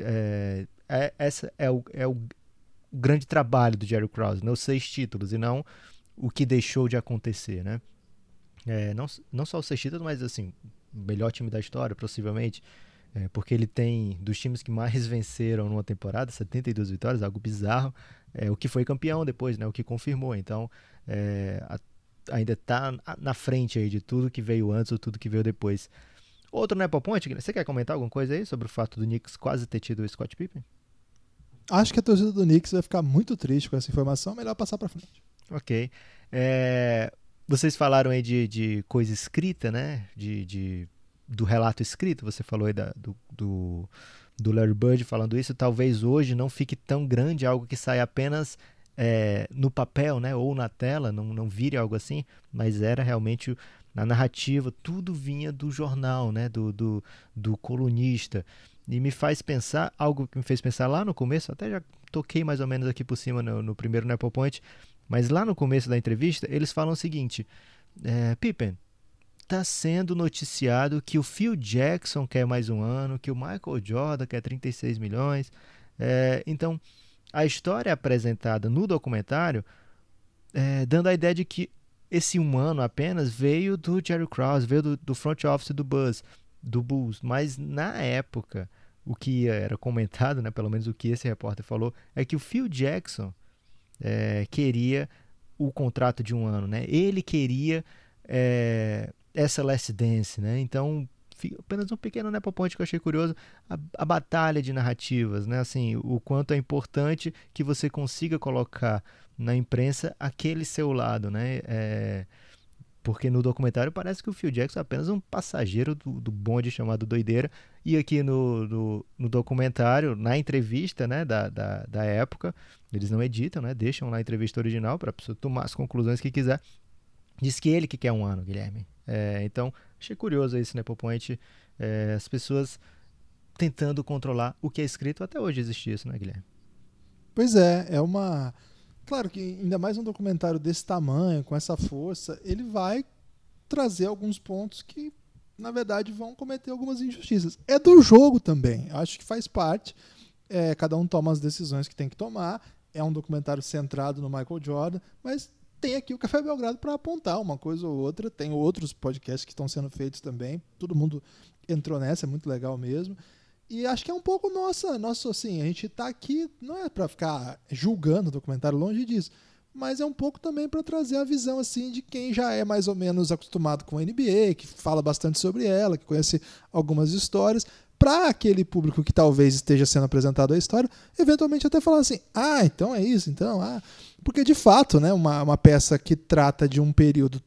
É, é, essa é o, é o grande trabalho do Jerry Krause, não os seis títulos e não o que deixou de acontecer, né? É, não, não só os seis títulos, mas assim, melhor time da história, possivelmente, é, porque ele tem dos times que mais (laughs) venceram numa temporada, 72 vitórias, algo bizarro, é, o que foi campeão depois, né, o que confirmou. Então, é, a, ainda está na frente aí de tudo que veio antes ou tudo que veio depois. Outro Nepo Ponte, você quer comentar alguma coisa aí sobre o fato do Knicks quase ter tido o Scott Pippen? Acho que a torcida do Knicks vai ficar muito triste com essa informação, melhor passar para frente. Ok. É, vocês falaram aí de, de coisa escrita, né? De, de, do relato escrito, você falou aí da, do, do, do Larry Bird falando isso. Talvez hoje não fique tão grande algo que sai apenas é, no papel, né? Ou na tela, não, não vire algo assim, mas era realmente na narrativa, tudo vinha do jornal, né? Do, do, do colunista. E me faz pensar, algo que me fez pensar lá no começo, até já toquei mais ou menos aqui por cima no, no primeiro Apple Point, mas lá no começo da entrevista, eles falam o seguinte: é, Pippen, está sendo noticiado que o Phil Jackson quer mais um ano, que o Michael Jordan quer 36 milhões. É, então, a história apresentada no documentário, é, dando a ideia de que esse um ano apenas veio do Jerry Krause, veio do, do front office do Buzz, do Bulls. Mas na época, o que era comentado, né, pelo menos o que esse repórter falou, é que o Phil Jackson é, queria o contrato de um ano, né? Ele queria é, essa Last Dance, né? Então, apenas um pequeno Nepo Point que eu achei curioso, a, a, batalha de narrativas, né? Assim, o quanto é importante que você consiga colocar na imprensa aquele seu lado, né? É, porque no documentário parece que o Phil Jackson é apenas um passageiro do, do bonde chamado Doideira, e aqui no, no, no documentário, na entrevista né, da, da, da, época, eles não editam, né? Deixam lá a entrevista original para a pessoa tomar as conclusões que quiser. Diz que ele que quer um ano, Guilherme. É, então, achei curioso esse Nepopoint, é, as pessoas tentando controlar o que é escrito. Até hoje existe isso, né, Guilherme? Pois é, é uma. Claro que ainda mais um documentário desse tamanho, com essa força, ele vai trazer alguns pontos que, na verdade, vão cometer algumas injustiças. É do jogo também, acho que faz parte. É, cada um toma as decisões que tem que tomar. É um documentário centrado no Michael Jordan, mas tem aqui o Café Belgrado para apontar uma coisa ou outra. Tem outros podcasts que estão sendo feitos também. Todo mundo entrou nessa, é muito legal mesmo. E acho que é um pouco nossa, nosso assim, a gente está aqui não é para ficar julgando o documentário longe disso, mas é um pouco também para trazer a visão assim de quem já é mais ou menos acostumado com a NBA, que fala bastante sobre ela, que conhece algumas histórias, para aquele público que talvez esteja sendo apresentado a história, eventualmente até falar assim: "Ah, então é isso, então, ah, porque, de fato, né, uma, uma peça que trata de um período,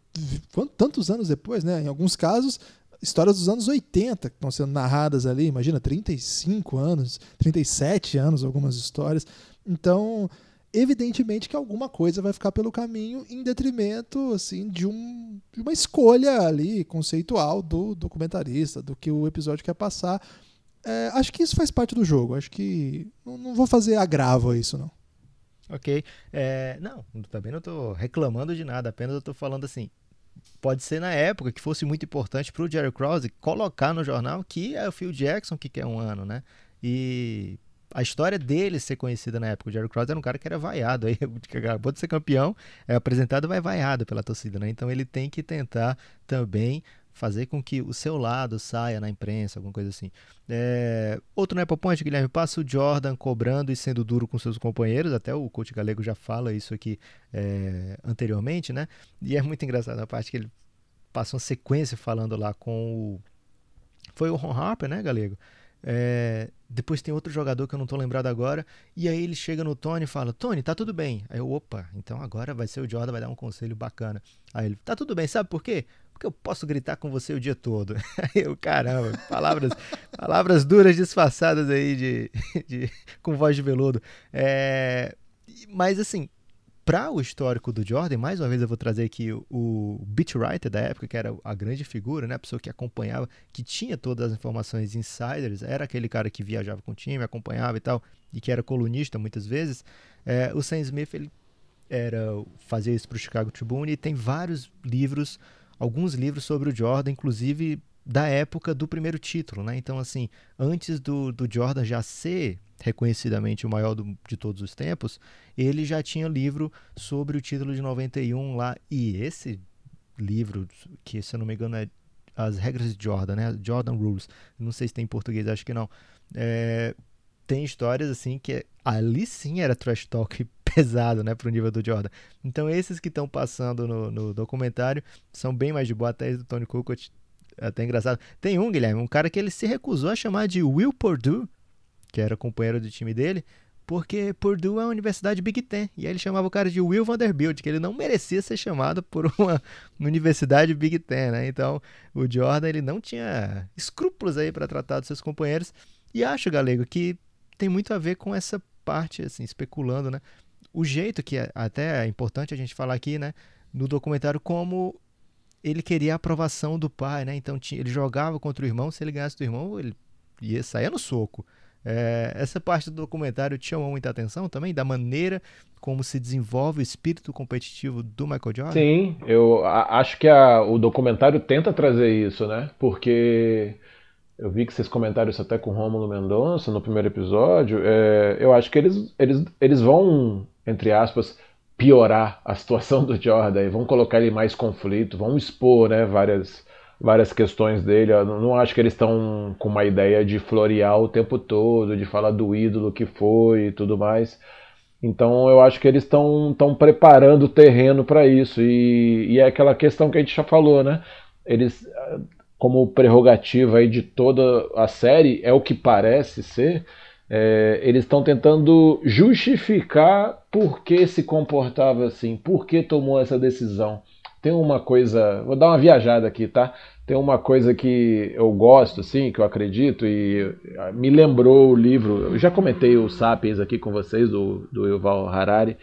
tantos anos depois, né, em alguns casos, histórias dos anos 80 que estão sendo narradas ali, imagina, 35 anos, 37 anos, algumas histórias. Então, evidentemente que alguma coisa vai ficar pelo caminho em detrimento assim de, um, de uma escolha ali conceitual do documentarista, do que o episódio quer passar. É, acho que isso faz parte do jogo. Acho que não, não vou fazer agravo a isso, não. Ok. É, não, também não estou reclamando de nada, apenas eu falando assim. Pode ser na época que fosse muito importante para o Jerry Krause colocar no jornal que é o Phil Jackson que quer um ano, né? E a história dele ser conhecida na época. O Jerry Krause era um cara que era vaiado, aí (laughs) acabou de ser campeão, é apresentado, vai vaiado pela torcida, né? Então ele tem que tentar também fazer com que o seu lado saia na imprensa, alguma coisa assim. É, outro no Apple Point, Guilherme, passa o Jordan cobrando e sendo duro com seus companheiros, até o coach galego já fala isso aqui é, anteriormente, né? E é muito engraçado a parte que ele passa uma sequência falando lá com o... Foi o Ron Harper, né, galego? É, depois tem outro jogador que eu não estou lembrado agora. E aí ele chega no Tony e fala: Tony, tá tudo bem. Aí eu, opa, então agora vai ser o Jordan, vai dar um conselho bacana. Aí ele, tá tudo bem, sabe por quê? Porque eu posso gritar com você o dia todo. (laughs) Eu, caramba, palavras, palavras duras disfarçadas aí de, (laughs) de com voz de veludo. É, mas assim, para o histórico do Jordan, mais uma vez eu vou trazer aqui o, o beat writer da época, que era a grande figura, né, a pessoa que acompanhava, que tinha todas as informações insiders, era aquele cara que viajava com o time, acompanhava e tal, e que era colunista muitas vezes. É, o Sam Smith ele era fazia isso para o Chicago Tribune e tem vários livros alguns livros sobre o Jordan, inclusive da época do primeiro título, né? Então, assim, antes do, do Jordan já ser reconhecidamente o maior do, de todos os tempos, ele já tinha livro sobre o título de 91 lá. E esse livro, que se eu não me engano é As Regras de Jordan, né? Jordan Rules. Não sei se tem em português, acho que não. É, tem histórias assim que ali sim era trash talk (laughs) pesado, né, pro nível do Jordan. Então esses que estão passando no, no, documentário são bem mais de boa, até do Tony Kukoc, até engraçado. Tem um, Guilherme, um cara que ele se recusou a chamar de Will Purdue, que era companheiro do time dele, porque Purdue é uma universidade Big Ten. E aí ele chamava o cara de Will Vanderbilt, que ele não merecia ser chamado por uma (laughs) universidade Big Ten, né? Então, o Jordan ele não tinha escrúpulos aí para tratar dos seus companheiros. E acho, Galego, que tem muito a ver com essa parte, assim, especulando, né? O jeito que é, até é importante a gente falar aqui, né, no documentário, como ele queria a aprovação do pai, né? Então tinha, ele jogava contra o irmão, se ele ganhasse do irmão, ele ia sair no soco. É, essa parte do documentário te chamou muita atenção também, da maneira como se desenvolve o espírito competitivo do Michael Jordan? Sim, eu acho que a, o documentário tenta trazer isso, né? Porque eu vi que vocês comentaram isso até com o Rômulo Mendonça no primeiro episódio. É, eu acho que eles, eles, eles vão, entre aspas, piorar a situação (laughs) do Jordan, vão colocar ele mais conflito, vão expor né, várias, várias questões dele. Eu não acho que eles estão com uma ideia de florear o tempo todo, de falar do ídolo que foi e tudo mais. Então eu acho que eles estão preparando o terreno para isso. E, e, é aquela questão que a gente já falou, né? Eles, como prerrogativa aí de toda a série, é o que parece ser. É, eles estão tentando justificar por que se comportava assim, por que tomou essa decisão. Tem uma coisa, vou dar uma viajada aqui, tá? Tem uma coisa que eu gosto, assim, que eu acredito, e me lembrou o livro. Eu já comentei o Sapiens aqui com vocês, do, do Yuval Harari.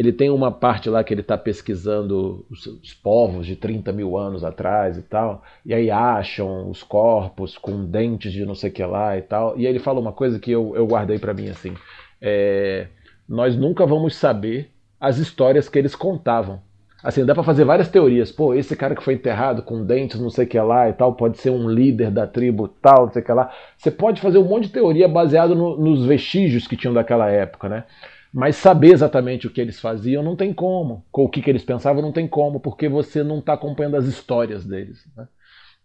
Ele tem uma parte lá que ele está pesquisando os, os, povos de 30 mil anos atrás e tal, e aí acham os corpos com dentes de não sei o que lá e tal. E aí ele fala uma coisa que eu, eu guardei para mim assim: é, nós nunca vamos saber as histórias que eles contavam Assim, dá para fazer várias teorias. Pô, esse cara que foi enterrado com dentes, não sei o que lá e tal, pode ser um líder da tribo tal, não sei o que lá. Você pode fazer um monte de teoria baseado no, nos vestígios que tinham daquela época, né? Mas saber exatamente o que eles faziam não tem como. Com o que, que eles pensavam não tem como, porque você não está acompanhando as histórias deles. Né?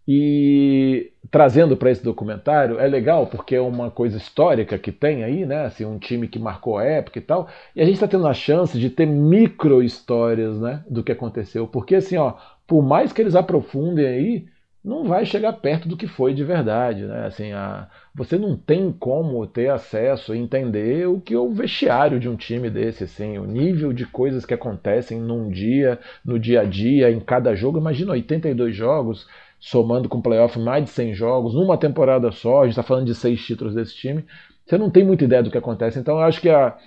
E trazendo para esse documentário é legal porque é uma coisa histórica que tem aí, né? Assim, um time que marcou a época e tal. E a gente está tendo a chance de ter micro histórias, né, do que aconteceu. Porque assim, ó, por mais que eles aprofundem aí, não vai chegar perto do que foi de verdade, né? Assim, a, você não tem como ter acesso e entender o que é o vestiário de um time desse, assim, o nível de coisas que acontecem num dia, no dia a dia, em cada jogo. Imagina 82 jogos somando com playoff mais de 100 jogos, numa temporada só, a gente está falando de seis títulos desse time, você não tem muita ideia do que acontece. Então eu acho que a,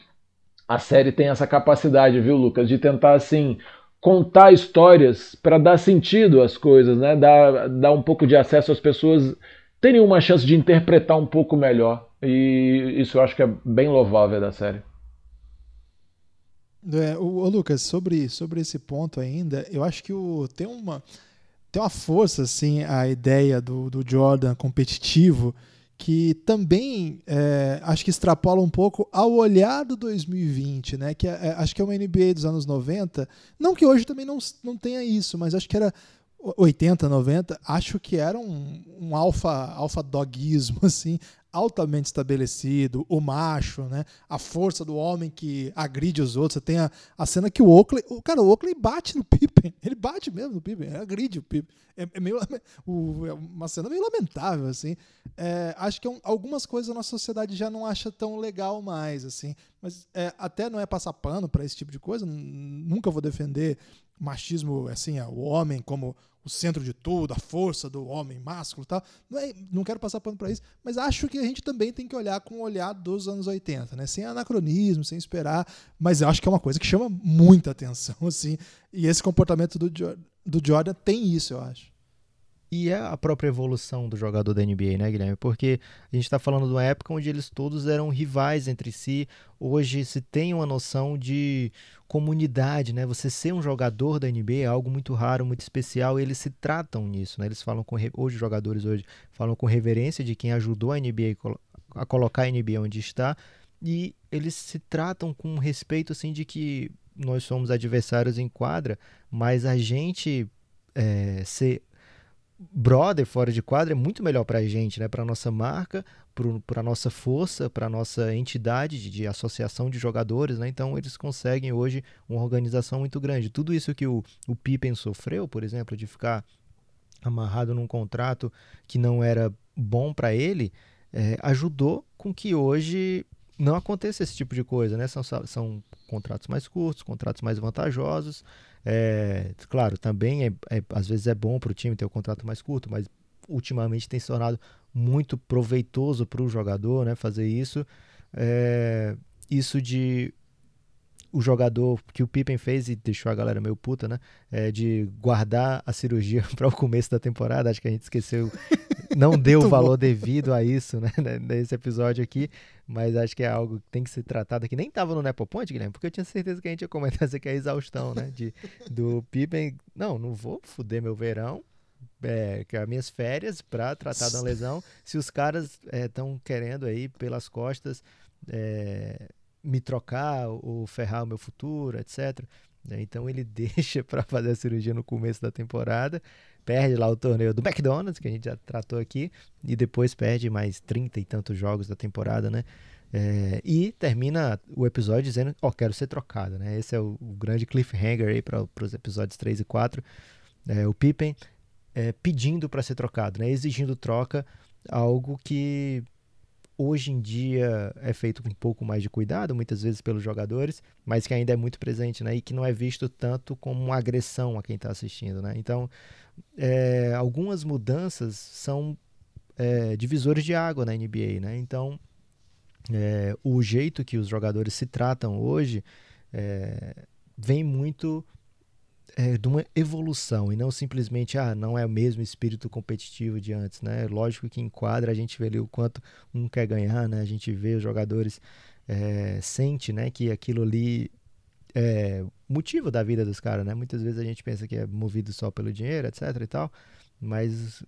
a série tem essa capacidade, viu, Lucas, de tentar assim contar histórias para dar sentido às coisas, né? Dar, dar um pouco de acesso às pessoas terem uma chance de interpretar um pouco melhor. E isso eu acho que é bem louvável da série. É, o, o, Lucas, sobre, sobre esse ponto ainda, eu acho que o, tem uma tem uma força assim a ideia do, do Jordan competitivo que também é, acho que extrapola um pouco ao olhar do 2020, né? Que é, é acho que é uma NBA dos anos 90. Não que hoje também não, não tenha isso, mas acho que era 80, 90, acho que era um, um alfa, alfa doguismo, (laughs) assim, altamente estabelecido, o macho, né? A força do homem que agride os outros. Você tem a, a cena que o Oakley, o cara, o Oakley bate no (laughs) Pippen, ele bate mesmo no Pippen, agride o Pippen. É, é meio o, é uma cena meio lamentável assim. É, acho que é um, algumas coisas a nossa sociedade já não acha tão legal mais assim, mas é, até não é passar pano para esse tipo de coisa. Nunca vou defender machismo, assim, o homem como o centro de tudo, a força do homem másculo e tal. Não, é, não quero passar pano para isso, mas acho que a gente também tem que olhar com o olhar dos anos 80, né? Sem anacronismo, sem esperar, mas eu acho que é uma coisa que chama muita atenção, (laughs) assim. E esse comportamento do, do Jordan tem isso, eu acho. E é a própria evolução do jogador da NBA, né, Guilherme? Porque a gente está falando de uma época onde eles todos eram rivais entre si. Hoje se tem uma noção de comunidade, né? Você ser um jogador da NBA é algo muito raro, muito especial. Eles se tratam nisso, né? Eles falam com hoje jogadores hoje falam com reverência de quem ajudou a NBA a colocar a NBA onde está. E eles se tratam com respeito assim de que nós somos adversários em quadra, mas a gente é, ser brother fora de quadra é muito melhor para a gente, né? para a nossa marca, para a nossa força, para a nossa entidade de, de, associação de jogadores. Né? Então, eles conseguem hoje uma organização muito grande. Tudo isso que o, o Pippen sofreu, por exemplo, de ficar amarrado num contrato que não era bom para ele, é, ajudou com que hoje não aconteça esse tipo de coisa. Né? São, são contratos mais curtos, contratos mais vantajosos. É, claro, também é, é, às vezes é bom para o time ter o um contrato mais curto, mas ultimamente tem se tornado muito proveitoso para o jogador né, fazer isso. É, isso de o jogador que o Pippen fez e deixou a galera meio puta, né? É, de guardar a cirurgia (laughs) para o começo da temporada. Acho que a gente esqueceu. Não (laughs) deu o valor bom. devido a isso, (laughs) né, nesse episódio aqui, mas acho que é algo que tem que ser tratado aqui. Nem tava no Nepopoint, Guilherme, porque eu tinha certeza que a gente ia comentar isso aqui, a exaustão, né, de, do Pippen. Não, não vou fuder meu verão, é, que é as minhas férias para tratar uma lesão, se os caras estão é, querendo aí pelas costas é, me trocar ou ferrar o meu futuro, etc. Né? Então ele (laughs) deixa para fazer a cirurgia no começo da temporada, perde lá o torneio do McDonald's, que a gente já tratou aqui, e depois perde mais 30 e tantos jogos da temporada, né? É, e termina o episódio dizendo: Ó, oh, quero ser trocado, né? Esse é o, o grande cliffhanger aí para os episódios 3 e 4. É, o Pippen é, pedindo para ser trocado, né? Exigindo troca, algo que hoje em dia é feito com um pouco mais de cuidado, muitas vezes pelos jogadores, mas que ainda é muito presente, né? E que não é visto tanto como uma agressão a quem está assistindo, né? Então, é, algumas mudanças são é, divisores de água na NBA, né? Então, é, o jeito que os jogadores se tratam hoje é, vem muito é, de uma evolução e não simplesmente, ah, não é o mesmo espírito competitivo de antes, né? Lógico que enquadra, a gente vê ali o quanto um quer ganhar, né? A gente vê os jogadores, é, sente, né, que aquilo ali é motivo da vida dos caras, né? Muitas vezes a gente pensa que é movido só pelo dinheiro, etc e tal, mas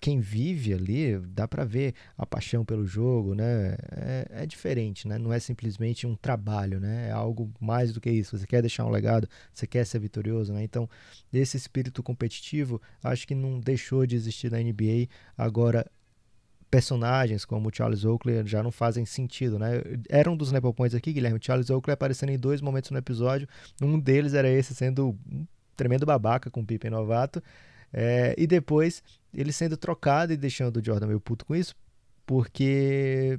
quem vive ali, dá para ver a paixão pelo jogo, né? É, é, diferente, né? Não é simplesmente um trabalho, né? É algo mais do que isso. Você quer deixar um legado, você quer ser vitorioso, né? Então, esse espírito competitivo, acho que não deixou de existir na NBA. Agora, personagens como o Charles Oakley já não fazem sentido, né? Era um dos Nepo Points aqui, Guilherme. Charles Oakley aparecendo em dois momentos no episódio. Um deles era esse sendo um tremendo babaca com o Pippen novato. É, e depois ele sendo trocado e deixando o Jordan meio puto com isso, porque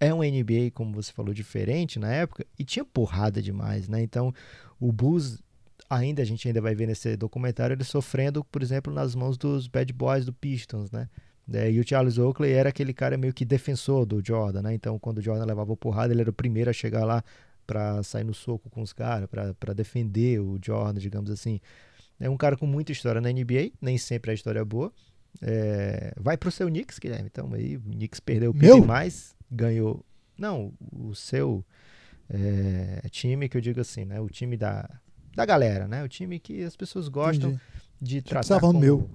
é um NBA, como você falou, diferente na época e tinha porrada demais, né? Então o Bulls ainda a gente ainda vai ver nesse documentário ele sofrendo, por exemplo, nas mãos dos bad boys do Pistons, né? É, e o Charles Oakley era aquele cara meio que defensor do Jordan, né? Então quando o Jordan levava porrada, ele era o primeiro a chegar lá para sair no soco com os caras, para defender o Jordan, digamos assim. É um cara com muita história na NBA, nem sempre a história é boa. É, vai pro seu Knicks, Guilherme. Então aí o Knicks perdeu o Meu? mais, ganhou. Não, o seu é, time, que eu digo assim, né? O time da, da galera, né? O time que as pessoas gostam Entendi. de tratar como... meu.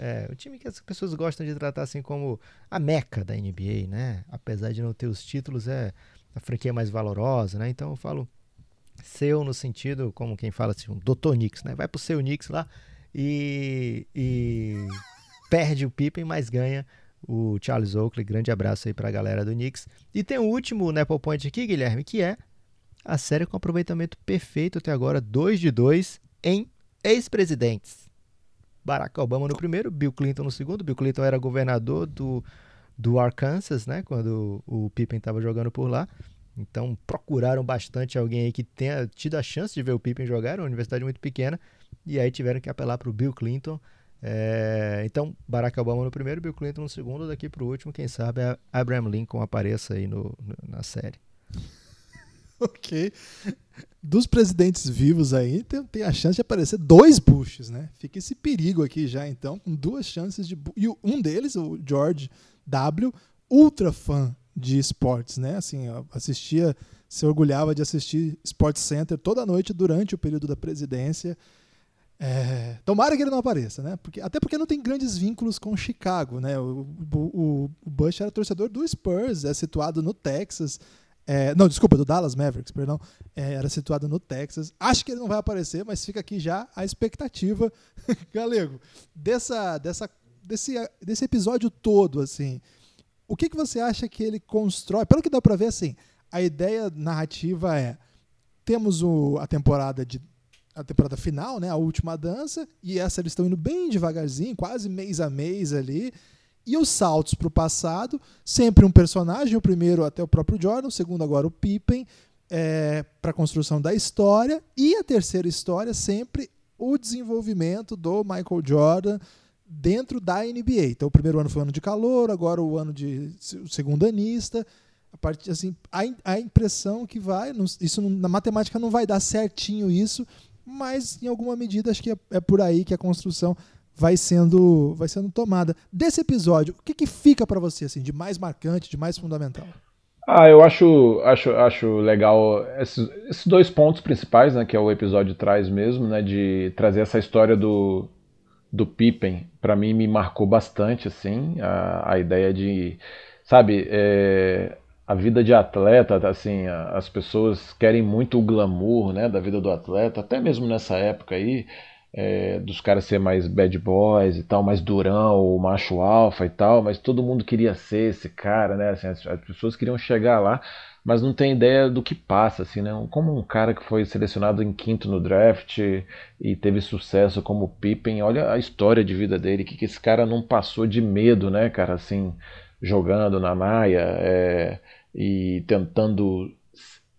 É, o time que as pessoas gostam de tratar assim como a meca da NBA, né? Apesar de não ter os títulos, é a franquia mais valorosa, né? Então eu falo seu no sentido, como quem fala assim, um Dr. Knicks, né? Vai pro seu Knicks lá e, e perde o Pippen, mas ganha o Charles Oakley. Grande abraço aí pra galera do Knicks. E tem o último Apple Point aqui, Guilherme, que é a série com aproveitamento perfeito até agora, 2 de 2 em ex-presidentes. Barack Obama no primeiro, Bill Clinton no segundo. Bill Clinton era governador do, do Arkansas, né? Quando o Pippen estava jogando por lá. Então procuraram bastante alguém aí que tenha tido a chance de ver o Pippen jogar, uma universidade muito pequena, e aí tiveram que apelar para o Bill Clinton. É, então, Barack Obama no primeiro, Bill Clinton no segundo, daqui para o último, quem sabe a Abraham Lincoln apareça aí no, no, na série. (laughs) ok. Dos presidentes vivos aí, tem, tem, a chance de aparecer dois Bushes, né? Fica esse perigo aqui já, então, com duas chances de. E um deles, o George W., ultra fã de esportes, né? Assim, assistia, se orgulhava de assistir Sports Center toda noite durante o período da presidência. É, tomara que ele não apareça, né? Porque, até porque não tem grandes vínculos com Chicago, né? O, o, o Bush era torcedor do Spurs, é situado no Texas. É, não, desculpa, do Dallas Mavericks, perdão. É, era situado no Texas. Acho que ele não vai aparecer, mas fica aqui já a expectativa, (laughs) galego, dessa, dessa, desse, desse episódio todo, assim. O que, que você acha que ele constrói? Pelo que dá para ver, assim, a ideia narrativa é temos o, a temporada de a temporada final, né, a última dança, e essa eles estão indo bem devagarzinho, quase mês a mês ali. E os saltos para o passado, sempre um personagem, o primeiro até o próprio Jordan, o segundo agora o Pippen, é, para a construção da história, e a terceira história sempre o desenvolvimento do Michael Jordan dentro da NBA. Então, o primeiro ano foi o ano de calor, agora o ano de segundo anista. A parte assim, a, a impressão que vai, isso na matemática não vai dar certinho isso, mas em alguma medida acho que é, é por aí que a construção vai sendo vai sendo tomada. Desse episódio, o que, que fica para você assim de mais marcante, de mais fundamental? Ah, eu acho, acho, acho legal esses, esses, dois pontos principais, né, que é o episódio traz mesmo, né, de trazer essa história do, do Pippen. Para mim me marcou bastante, assim, a, a ideia de, sabe, é, a vida de atleta, assim, as pessoas querem muito o glamour, né, da vida do atleta, até mesmo nessa época aí é, dos caras ser mais bad boys e tal, mais durão, o macho alfa e tal, mas todo mundo queria ser esse cara, né? Assim, as, as, pessoas queriam chegar lá, mas não tem ideia do que passa, assim, né? Como um cara que foi selecionado em quinto no draft e teve sucesso como Pippen, olha a história de vida dele, que, que esse cara não passou de medo, né, cara, assim, jogando na naia é, e tentando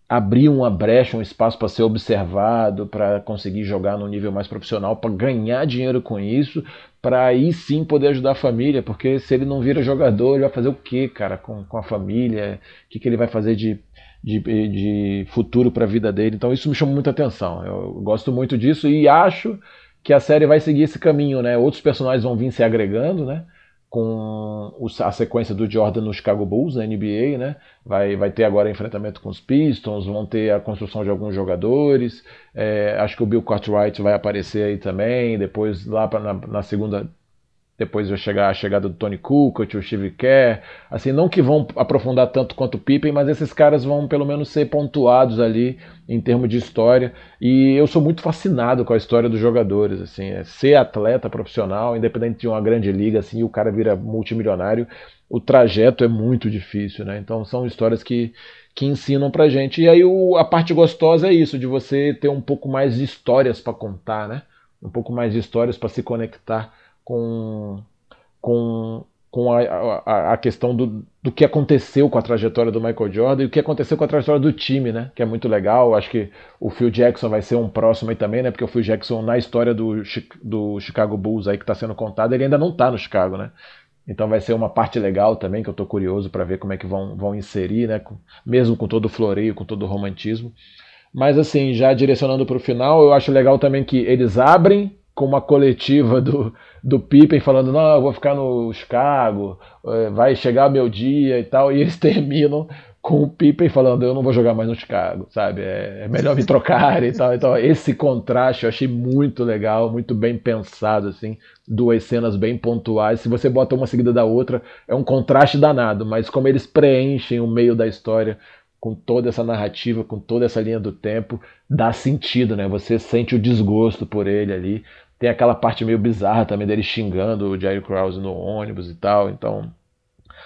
abrir uma brecha, um espaço para ser observado, para conseguir jogar no nível mais profissional, para ganhar dinheiro com isso, para aí sim poder ajudar a família, porque se ele não vira jogador, ele vai fazer o que, cara, com, com a família? O que, que ele vai fazer de, de, de futuro para a vida dele? Então isso me chamou muita atenção. Eu gosto muito disso e acho que a série vai seguir esse caminho, né? Outros personagens vão vir se agregando, né? Com a sequência do Jordan no Chicago Bulls, na NBA, né? Vai, vai ter agora enfrentamento com os Pistons, vão ter a construção de alguns jogadores. É, acho que o Bill Cartwright vai aparecer aí também. Depois, lá pra, na, na segunda depois vai chegar a chegada do Tony Kukoc, o Steve Kerr. Assim, não que vão aprofundar tanto quanto o Pippen, mas esses caras vão pelo menos ser pontuados ali em termos de história. E eu sou muito fascinado com a história dos jogadores. Assim, é ser atleta profissional, independente de uma grande liga, assim, o cara vira multimilionário. O trajeto é muito difícil, né? Então são histórias que, que ensinam pra gente. E aí o, a parte gostosa é isso, de você ter um pouco mais de histórias para contar, né? Um pouco mais de histórias para se conectar com, com, com a, a, a, questão do, do que aconteceu com a trajetória do Michael Jordan e o que aconteceu com a trajetória do time, né? Que é muito legal. Acho que o Phil Jackson vai ser um próximo aí também, né? Porque o Phil Jackson, na história do, do Chicago Bulls aí que está sendo contada, ele ainda não está no Chicago, né? Então vai ser uma parte legal também, que eu estou curioso para ver como é que vão, vão inserir, né? Mesmo com todo o floreio, com todo o romantismo. Mas assim, já direcionando para o final, eu acho legal também que eles abrem com uma coletiva do, do Pippen falando, não, eu vou ficar no Chicago, eh, vai chegar meu dia e tal, e eles (laughs) terminam com o Pippen falando, eu não vou jogar mais no Chicago, sabe? É, é melhor me trocar e tal. Então, esse contraste eu achei muito legal, muito bem pensado, assim, duas cenas bem pontuais. Se você bota uma seguida da outra, é um contraste danado, mas como eles preenchem o meio da história com toda essa narrativa, com toda essa linha do tempo, dá sentido, né? Você sente o desgosto por ele ali. Tem aquela parte meio bizarra também dele xingando o Jerry Krause no ônibus e tal. Então,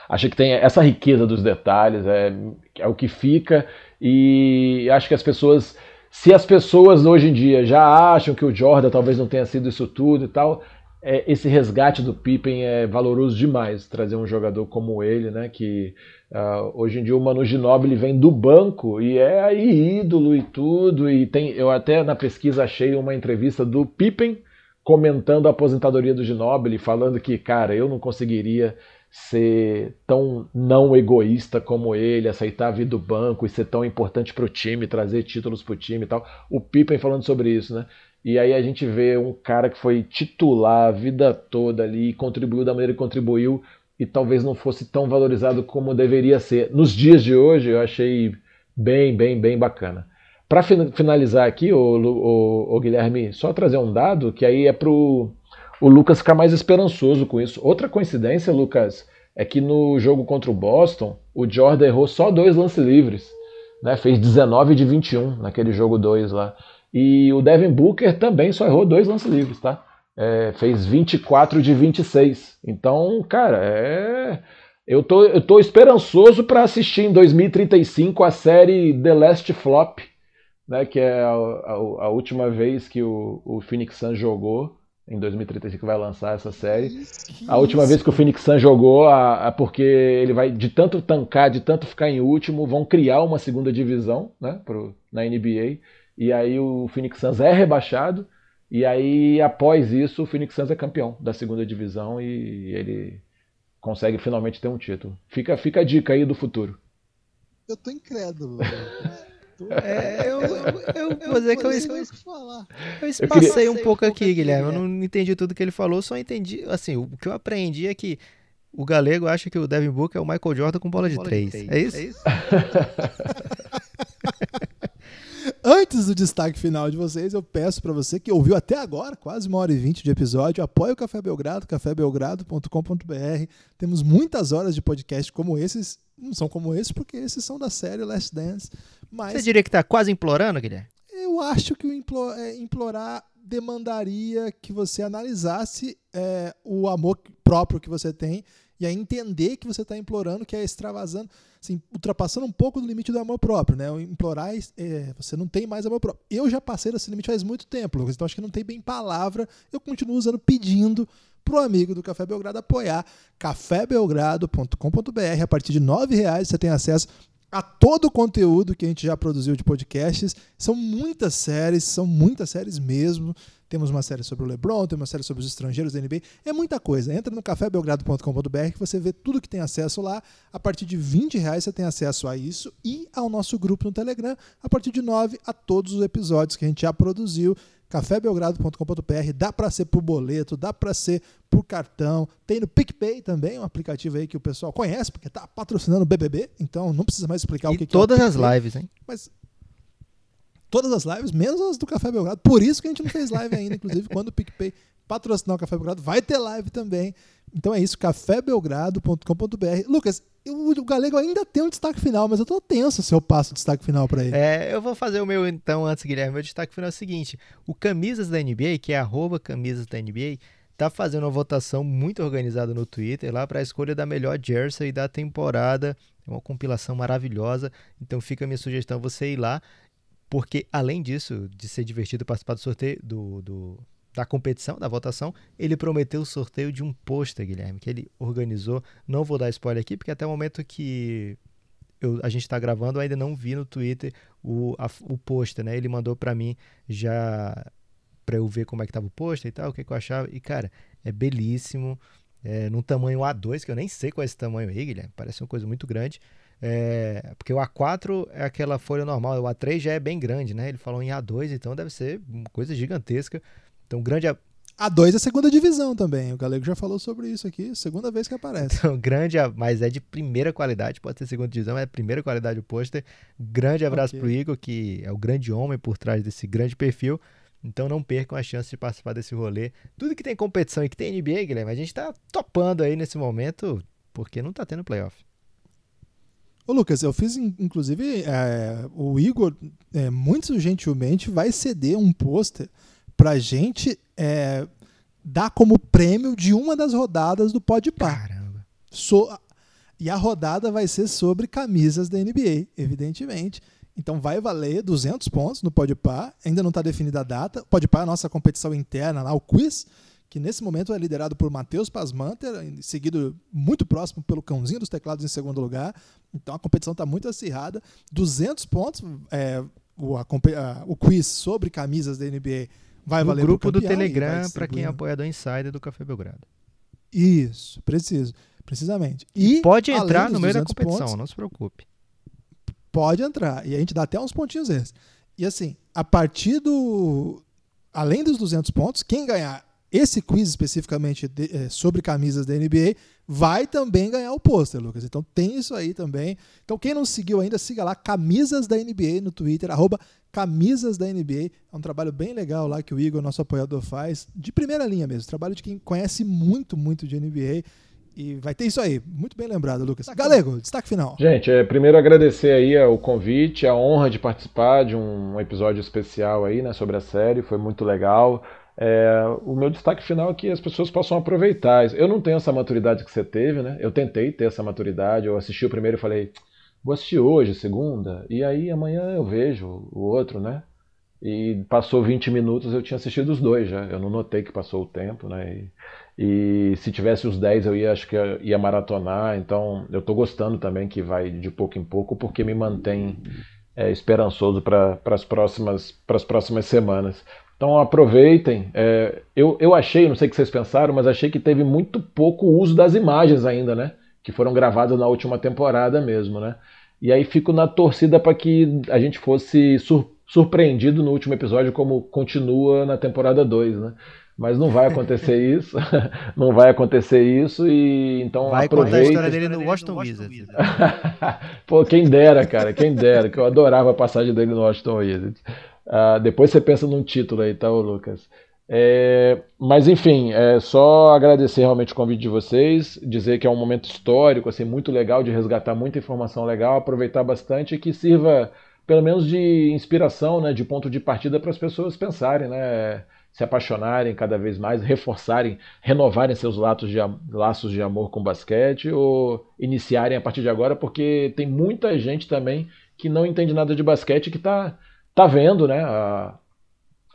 acho que tem essa riqueza dos detalhes, é, é o que fica. E acho que as pessoas. Se as pessoas hoje em dia já acham que o Jordan talvez não tenha sido isso tudo e tal, é, esse resgate do Pippen é valoroso demais. Trazer um jogador como ele, né? Que uh, hoje em dia o Manu Ginóbili vem do banco e é aí ídolo e tudo. E tem, eu até na pesquisa achei uma entrevista do Pippen comentando a aposentadoria do Ginóbili, falando que, cara, eu não conseguiria ser tão não egoísta como ele, aceitar a vida do banco e ser tão importante para o time, trazer títulos para o time e tal. O Pippen falando sobre isso, né? E aí a gente vê um cara que foi titular a vida toda ali, contribuiu da maneira que contribuiu e talvez não fosse tão valorizado como deveria ser. Nos dias de hoje eu achei bem, bem, bem bacana. Para finalizar aqui, o, Guilherme, só trazer um dado que aí é para o Lucas ficar mais esperançoso com isso. Outra coincidência, Lucas, é que no jogo contra o Boston, o Jordan errou só dois lances livres. Né? Fez 19 de 21 naquele jogo 2 lá. E o Devin Booker também só errou dois lances livres, tá? É, fez 24 de 26. Então, cara, é. Eu tô, eu tô esperançoso para assistir em 2035 a série The Last Flop né, que é a, a, a última vez que o, o Phoenix Sun jogou, em 2035 vai lançar essa série. A última vez que o Phoenix Sun jogou, a, a, porque ele vai de tanto tancar, de tanto ficar em último, vão criar uma segunda divisão, né, pro, na NBA. E aí o Phoenix Suns é rebaixado. E aí após isso o Phoenix Suns é campeão da segunda divisão e ele consegue finalmente ter um título. Fica, fica a dica aí do futuro. Eu tô incrédulo. É, eu, eu, eu, vou dizer (laughs) que eu, eu, espacei um pouco aqui, Guilherme. Eu não entendi tudo que ele falou, só entendi. Assim, o que eu aprendi é que o galego acha que o Devin Booker é o Michael Jordan com bola de, bola três. de três. É isso? É isso? (laughs) Antes do destaque final de vocês, eu peço para você que ouviu até agora, quase uma hora e vinte de episódio, apoie o Café Belgrado, cafébelgrado.com.br. Temos muitas horas de podcast como esses. Não são como esses, porque esses são da série Last Dance. Mas você diria que está quase implorando, Guilherme? Eu acho que o implor, é, implorar demandaria que você analisasse é, o amor próprio que você tem e a entender que você está implorando, que é extravasando, assim, ultrapassando um pouco do limite do amor próprio, né? O implorar, é, você não tem mais amor próprio. Eu já passei desse limite faz muito tempo, Lucas, então acho que não tem bem palavra. Eu continuo usando pedindo pro amigo do Café Belgrado apoiar cafébelgrado.com.br. A partir de R$ reais você tem acesso a todo o conteúdo que a gente já produziu de podcasts. São muitas séries, são muitas séries mesmo. Temos uma série sobre o LeBron, temos uma série sobre os estrangeiros da NBA. É muita coisa. Entra no cafébelgrado.com.br que você vê tudo que tem acesso lá. A partir de 20 reais você tem acesso a isso e ao nosso grupo no Telegram. A partir de 9 a todos os episódios que a gente já produziu cafébelgrado.com.br, dá para ser por boleto, dá para ser por cartão, tem no PicPay também, um aplicativo aí que o pessoal conhece, porque está patrocinando o BBB, então não precisa mais explicar e o que, todas que é todas as lives, hein? Mas todas as lives, menos as do Café Belgrado, por isso que a gente não fez live ainda, inclusive quando o PicPay patrocinar o Café Belgrado, vai ter live também. Então é isso, cafébelgrado.com.br. Lucas, eu, o Galego ainda tem um destaque final, mas eu tô tenso se eu passo o destaque final para ele. É, eu vou fazer o meu então antes, Guilherme. Meu destaque final é o seguinte: o Camisas da NBA, que é arroba Camisas da NBA, tá fazendo uma votação muito organizada no Twitter lá para a escolha da melhor jersey da temporada. É uma compilação maravilhosa. Então fica a minha sugestão você ir lá, porque além disso, de ser divertido participar do sorteio do, do da competição, da votação, ele prometeu o sorteio de um pôster, Guilherme, que ele organizou. Não vou dar spoiler aqui, porque até o momento que eu, a gente está gravando, eu ainda não vi no Twitter o, o pôster, né? Ele mandou para mim já para eu ver como é que tava o pôster e tal, o que, que, eu achava. E, cara, é belíssimo, é, num tamanho A2, que eu nem sei qual é esse tamanho aí, Guilherme, parece uma coisa muito grande. É, porque o A4 é aquela folha normal, o A3 já é bem grande, né? Ele falou em A2, então deve ser uma coisa gigantesca. Então, grande. A 2 é a segunda divisão também. O Galego já falou sobre isso aqui, segunda vez que aparece. Então, (laughs) grande, mas é de primeira qualidade, pode ser segunda divisão, é primeira qualidade o pôster. Grande abraço okay. pro Igor, que é o grande homem por trás desse grande perfil. Então não percam a chance de participar desse rolê. Tudo que tem competição e que tem NBA, Guilherme, a gente tá topando aí nesse momento, porque não tá tendo playoff. Ô Lucas, eu fiz inclusive é, o Igor é, muito gentilmente vai ceder um pôster pra gente é, dar como prêmio de uma das rodadas do Pode Par. Caramba. So, e a rodada vai ser sobre camisas da NBA, evidentemente. Então vai valer 200 pontos no Pode Par. Ainda não está definida a data. Pode Par é a nossa competição interna lá, o quiz, que nesse momento é liderado por Matheus Pasmanter, seguido muito próximo pelo Cãozinho dos Teclados em segundo lugar. Então a competição está muito acirrada. 200 pontos, é, o, a, a, o quiz sobre camisas da NBA vai no valer grupo do Telegram para quem é apoiador insider do Café Belgrado. Isso, preciso, precisamente. E pode entrar no meio da competição, pontos, não se preocupe. Pode entrar e a gente dá até uns pontinhos esses. E assim, a partir do além dos 200 pontos, quem ganhar esse quiz especificamente de, é, sobre camisas da NBA vai também ganhar o pôster, Lucas. Então tem isso aí também. Então quem não seguiu ainda, siga lá Camisas da NBA no Twitter, arroba Camisas da NBA. É um trabalho bem legal lá que o Igor, nosso apoiador, faz, de primeira linha mesmo. Trabalho de quem conhece muito, muito de NBA. E vai ter isso aí. Muito bem lembrado, Lucas. Galego, destaque final. Gente, é, primeiro agradecer aí o convite, a honra de participar de um episódio especial aí, né, sobre a série. Foi muito legal. É, o meu destaque final é que as pessoas possam aproveitar. Eu não tenho essa maturidade que você teve, né? Eu tentei ter essa maturidade. Eu assisti o primeiro e falei, vou assistir hoje, segunda, e aí amanhã eu vejo o outro, né? E passou 20 minutos, eu tinha assistido os dois já. Eu não notei que passou o tempo, né? E, e se tivesse os 10, eu ia, acho que ia maratonar. Então, eu tô gostando também que vai de pouco em pouco, porque me mantém é, esperançoso para as próximas, próximas semanas. Então aproveitem. É, eu, eu achei, não sei o que vocês pensaram, mas achei que teve muito pouco uso das imagens ainda, né? Que foram gravadas na última temporada mesmo, né? E aí fico na torcida para que a gente fosse sur surpreendido no último episódio, como continua na temporada 2, né? Mas não vai acontecer isso, não vai acontecer isso e então vai aproveita. contar a história dele no Washington Wizards. Pô, quem dera, cara, quem dera, que eu adorava a passagem dele no Washington Wizards. Uh, depois você pensa num título aí, tá, Lucas? É, mas enfim, é só agradecer realmente o convite de vocês, dizer que é um momento histórico, assim, muito legal de resgatar muita informação legal, aproveitar bastante e que sirva pelo menos de inspiração, né, de ponto de partida para as pessoas pensarem, né, se apaixonarem cada vez mais, reforçarem, renovarem seus laços de, laços de amor com basquete ou iniciarem a partir de agora, porque tem muita gente também que não entende nada de basquete que está tá vendo, né, a,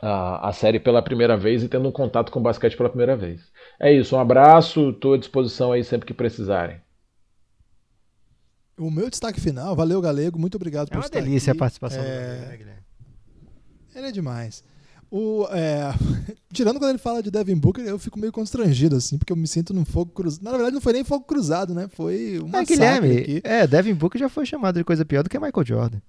a, a, série pela primeira vez e tendo um contato com o basquete pela primeira vez. É isso, um abraço, estou à disposição aí sempre que precisarem. O meu destaque final, valeu Galego, muito obrigado é por estar aqui. É uma delícia a participação é... do Guilherme. Ele é demais. O, é... (laughs) Tirando quando ele fala de Devin Booker, eu fico meio constrangido, assim, porque eu me sinto num fogo cruzado. Na verdade, não foi nem fogo cruzado, né? Foi uma é, Guilherme, aqui. É, Devin Booker já foi chamado de coisa pior do que Michael Jordan.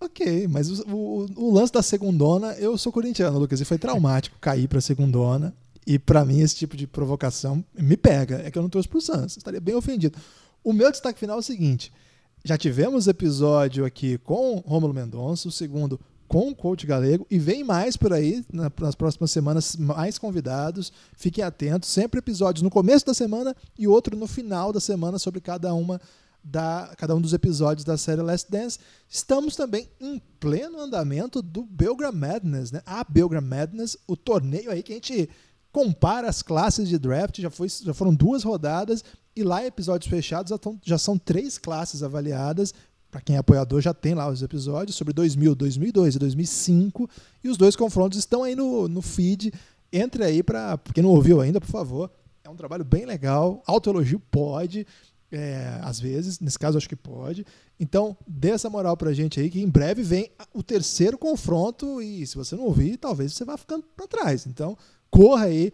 Ok, mas o, o, o, lance da segundona, eu sou corintiano, Lucas, e foi traumático cair pra segundona. E para mim, esse tipo de provocação me pega. É que eu não trouxe pro Suns. Estaria bem ofendido. O meu destaque final é o seguinte: já tivemos episódio aqui com Rômulo Mendonça, o segundo com o coach galego, e vem mais por aí nas próximas semanas, mais convidados. Fiquem atentos, sempre episódios no começo da semana e outro no final da semana sobre cada uma da, cada um dos episódios da série Last Dance. Estamos também em pleno andamento do Belgram Madness, né? A Belgram Madness, o torneio aí que a gente compara as classes de draft, já, foi, já foram duas rodadas, e lá episódios fechados já, tão, já são três classes avaliadas. Para quem é apoiador, já tem lá os episódios sobre 2000, 2002 e 2005. E os dois confrontos estão aí no, no feed. Entre aí para. Quem não ouviu ainda, por favor. É um trabalho bem legal. Autoelogio pode é, às vezes, nesse caso acho que pode. Então, dê essa moral pra gente aí, que em breve vem o terceiro confronto e se você não ouvir, talvez você vá ficando para trás. Então, corra aí,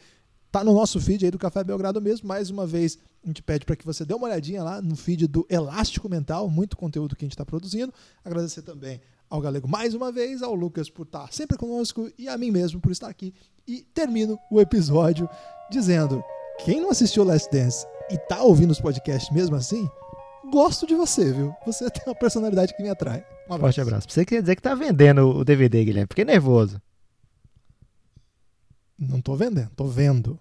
tá no nosso feed aí do Café Belgrado mesmo. Mais uma vez, a gente pede para que você dê uma olhadinha lá no feed do Elástico Mental, muito conteúdo que a gente está produzindo. Agradecer também ao Galego mais uma vez, ao Lucas por estar sempre conosco e a mim mesmo por estar aqui. E termino o episódio dizendo: quem não assistiu Last Dance e tá ouvindo os podcasts mesmo assim, gosto de você, viu? Você (laughs) tem uma personalidade que me atrai. Um abraço. Forte abraço. Você quer dizer que tá vendendo o DVD, Guilherme? Fiquei nervoso. Não tô vendendo, tô vendo.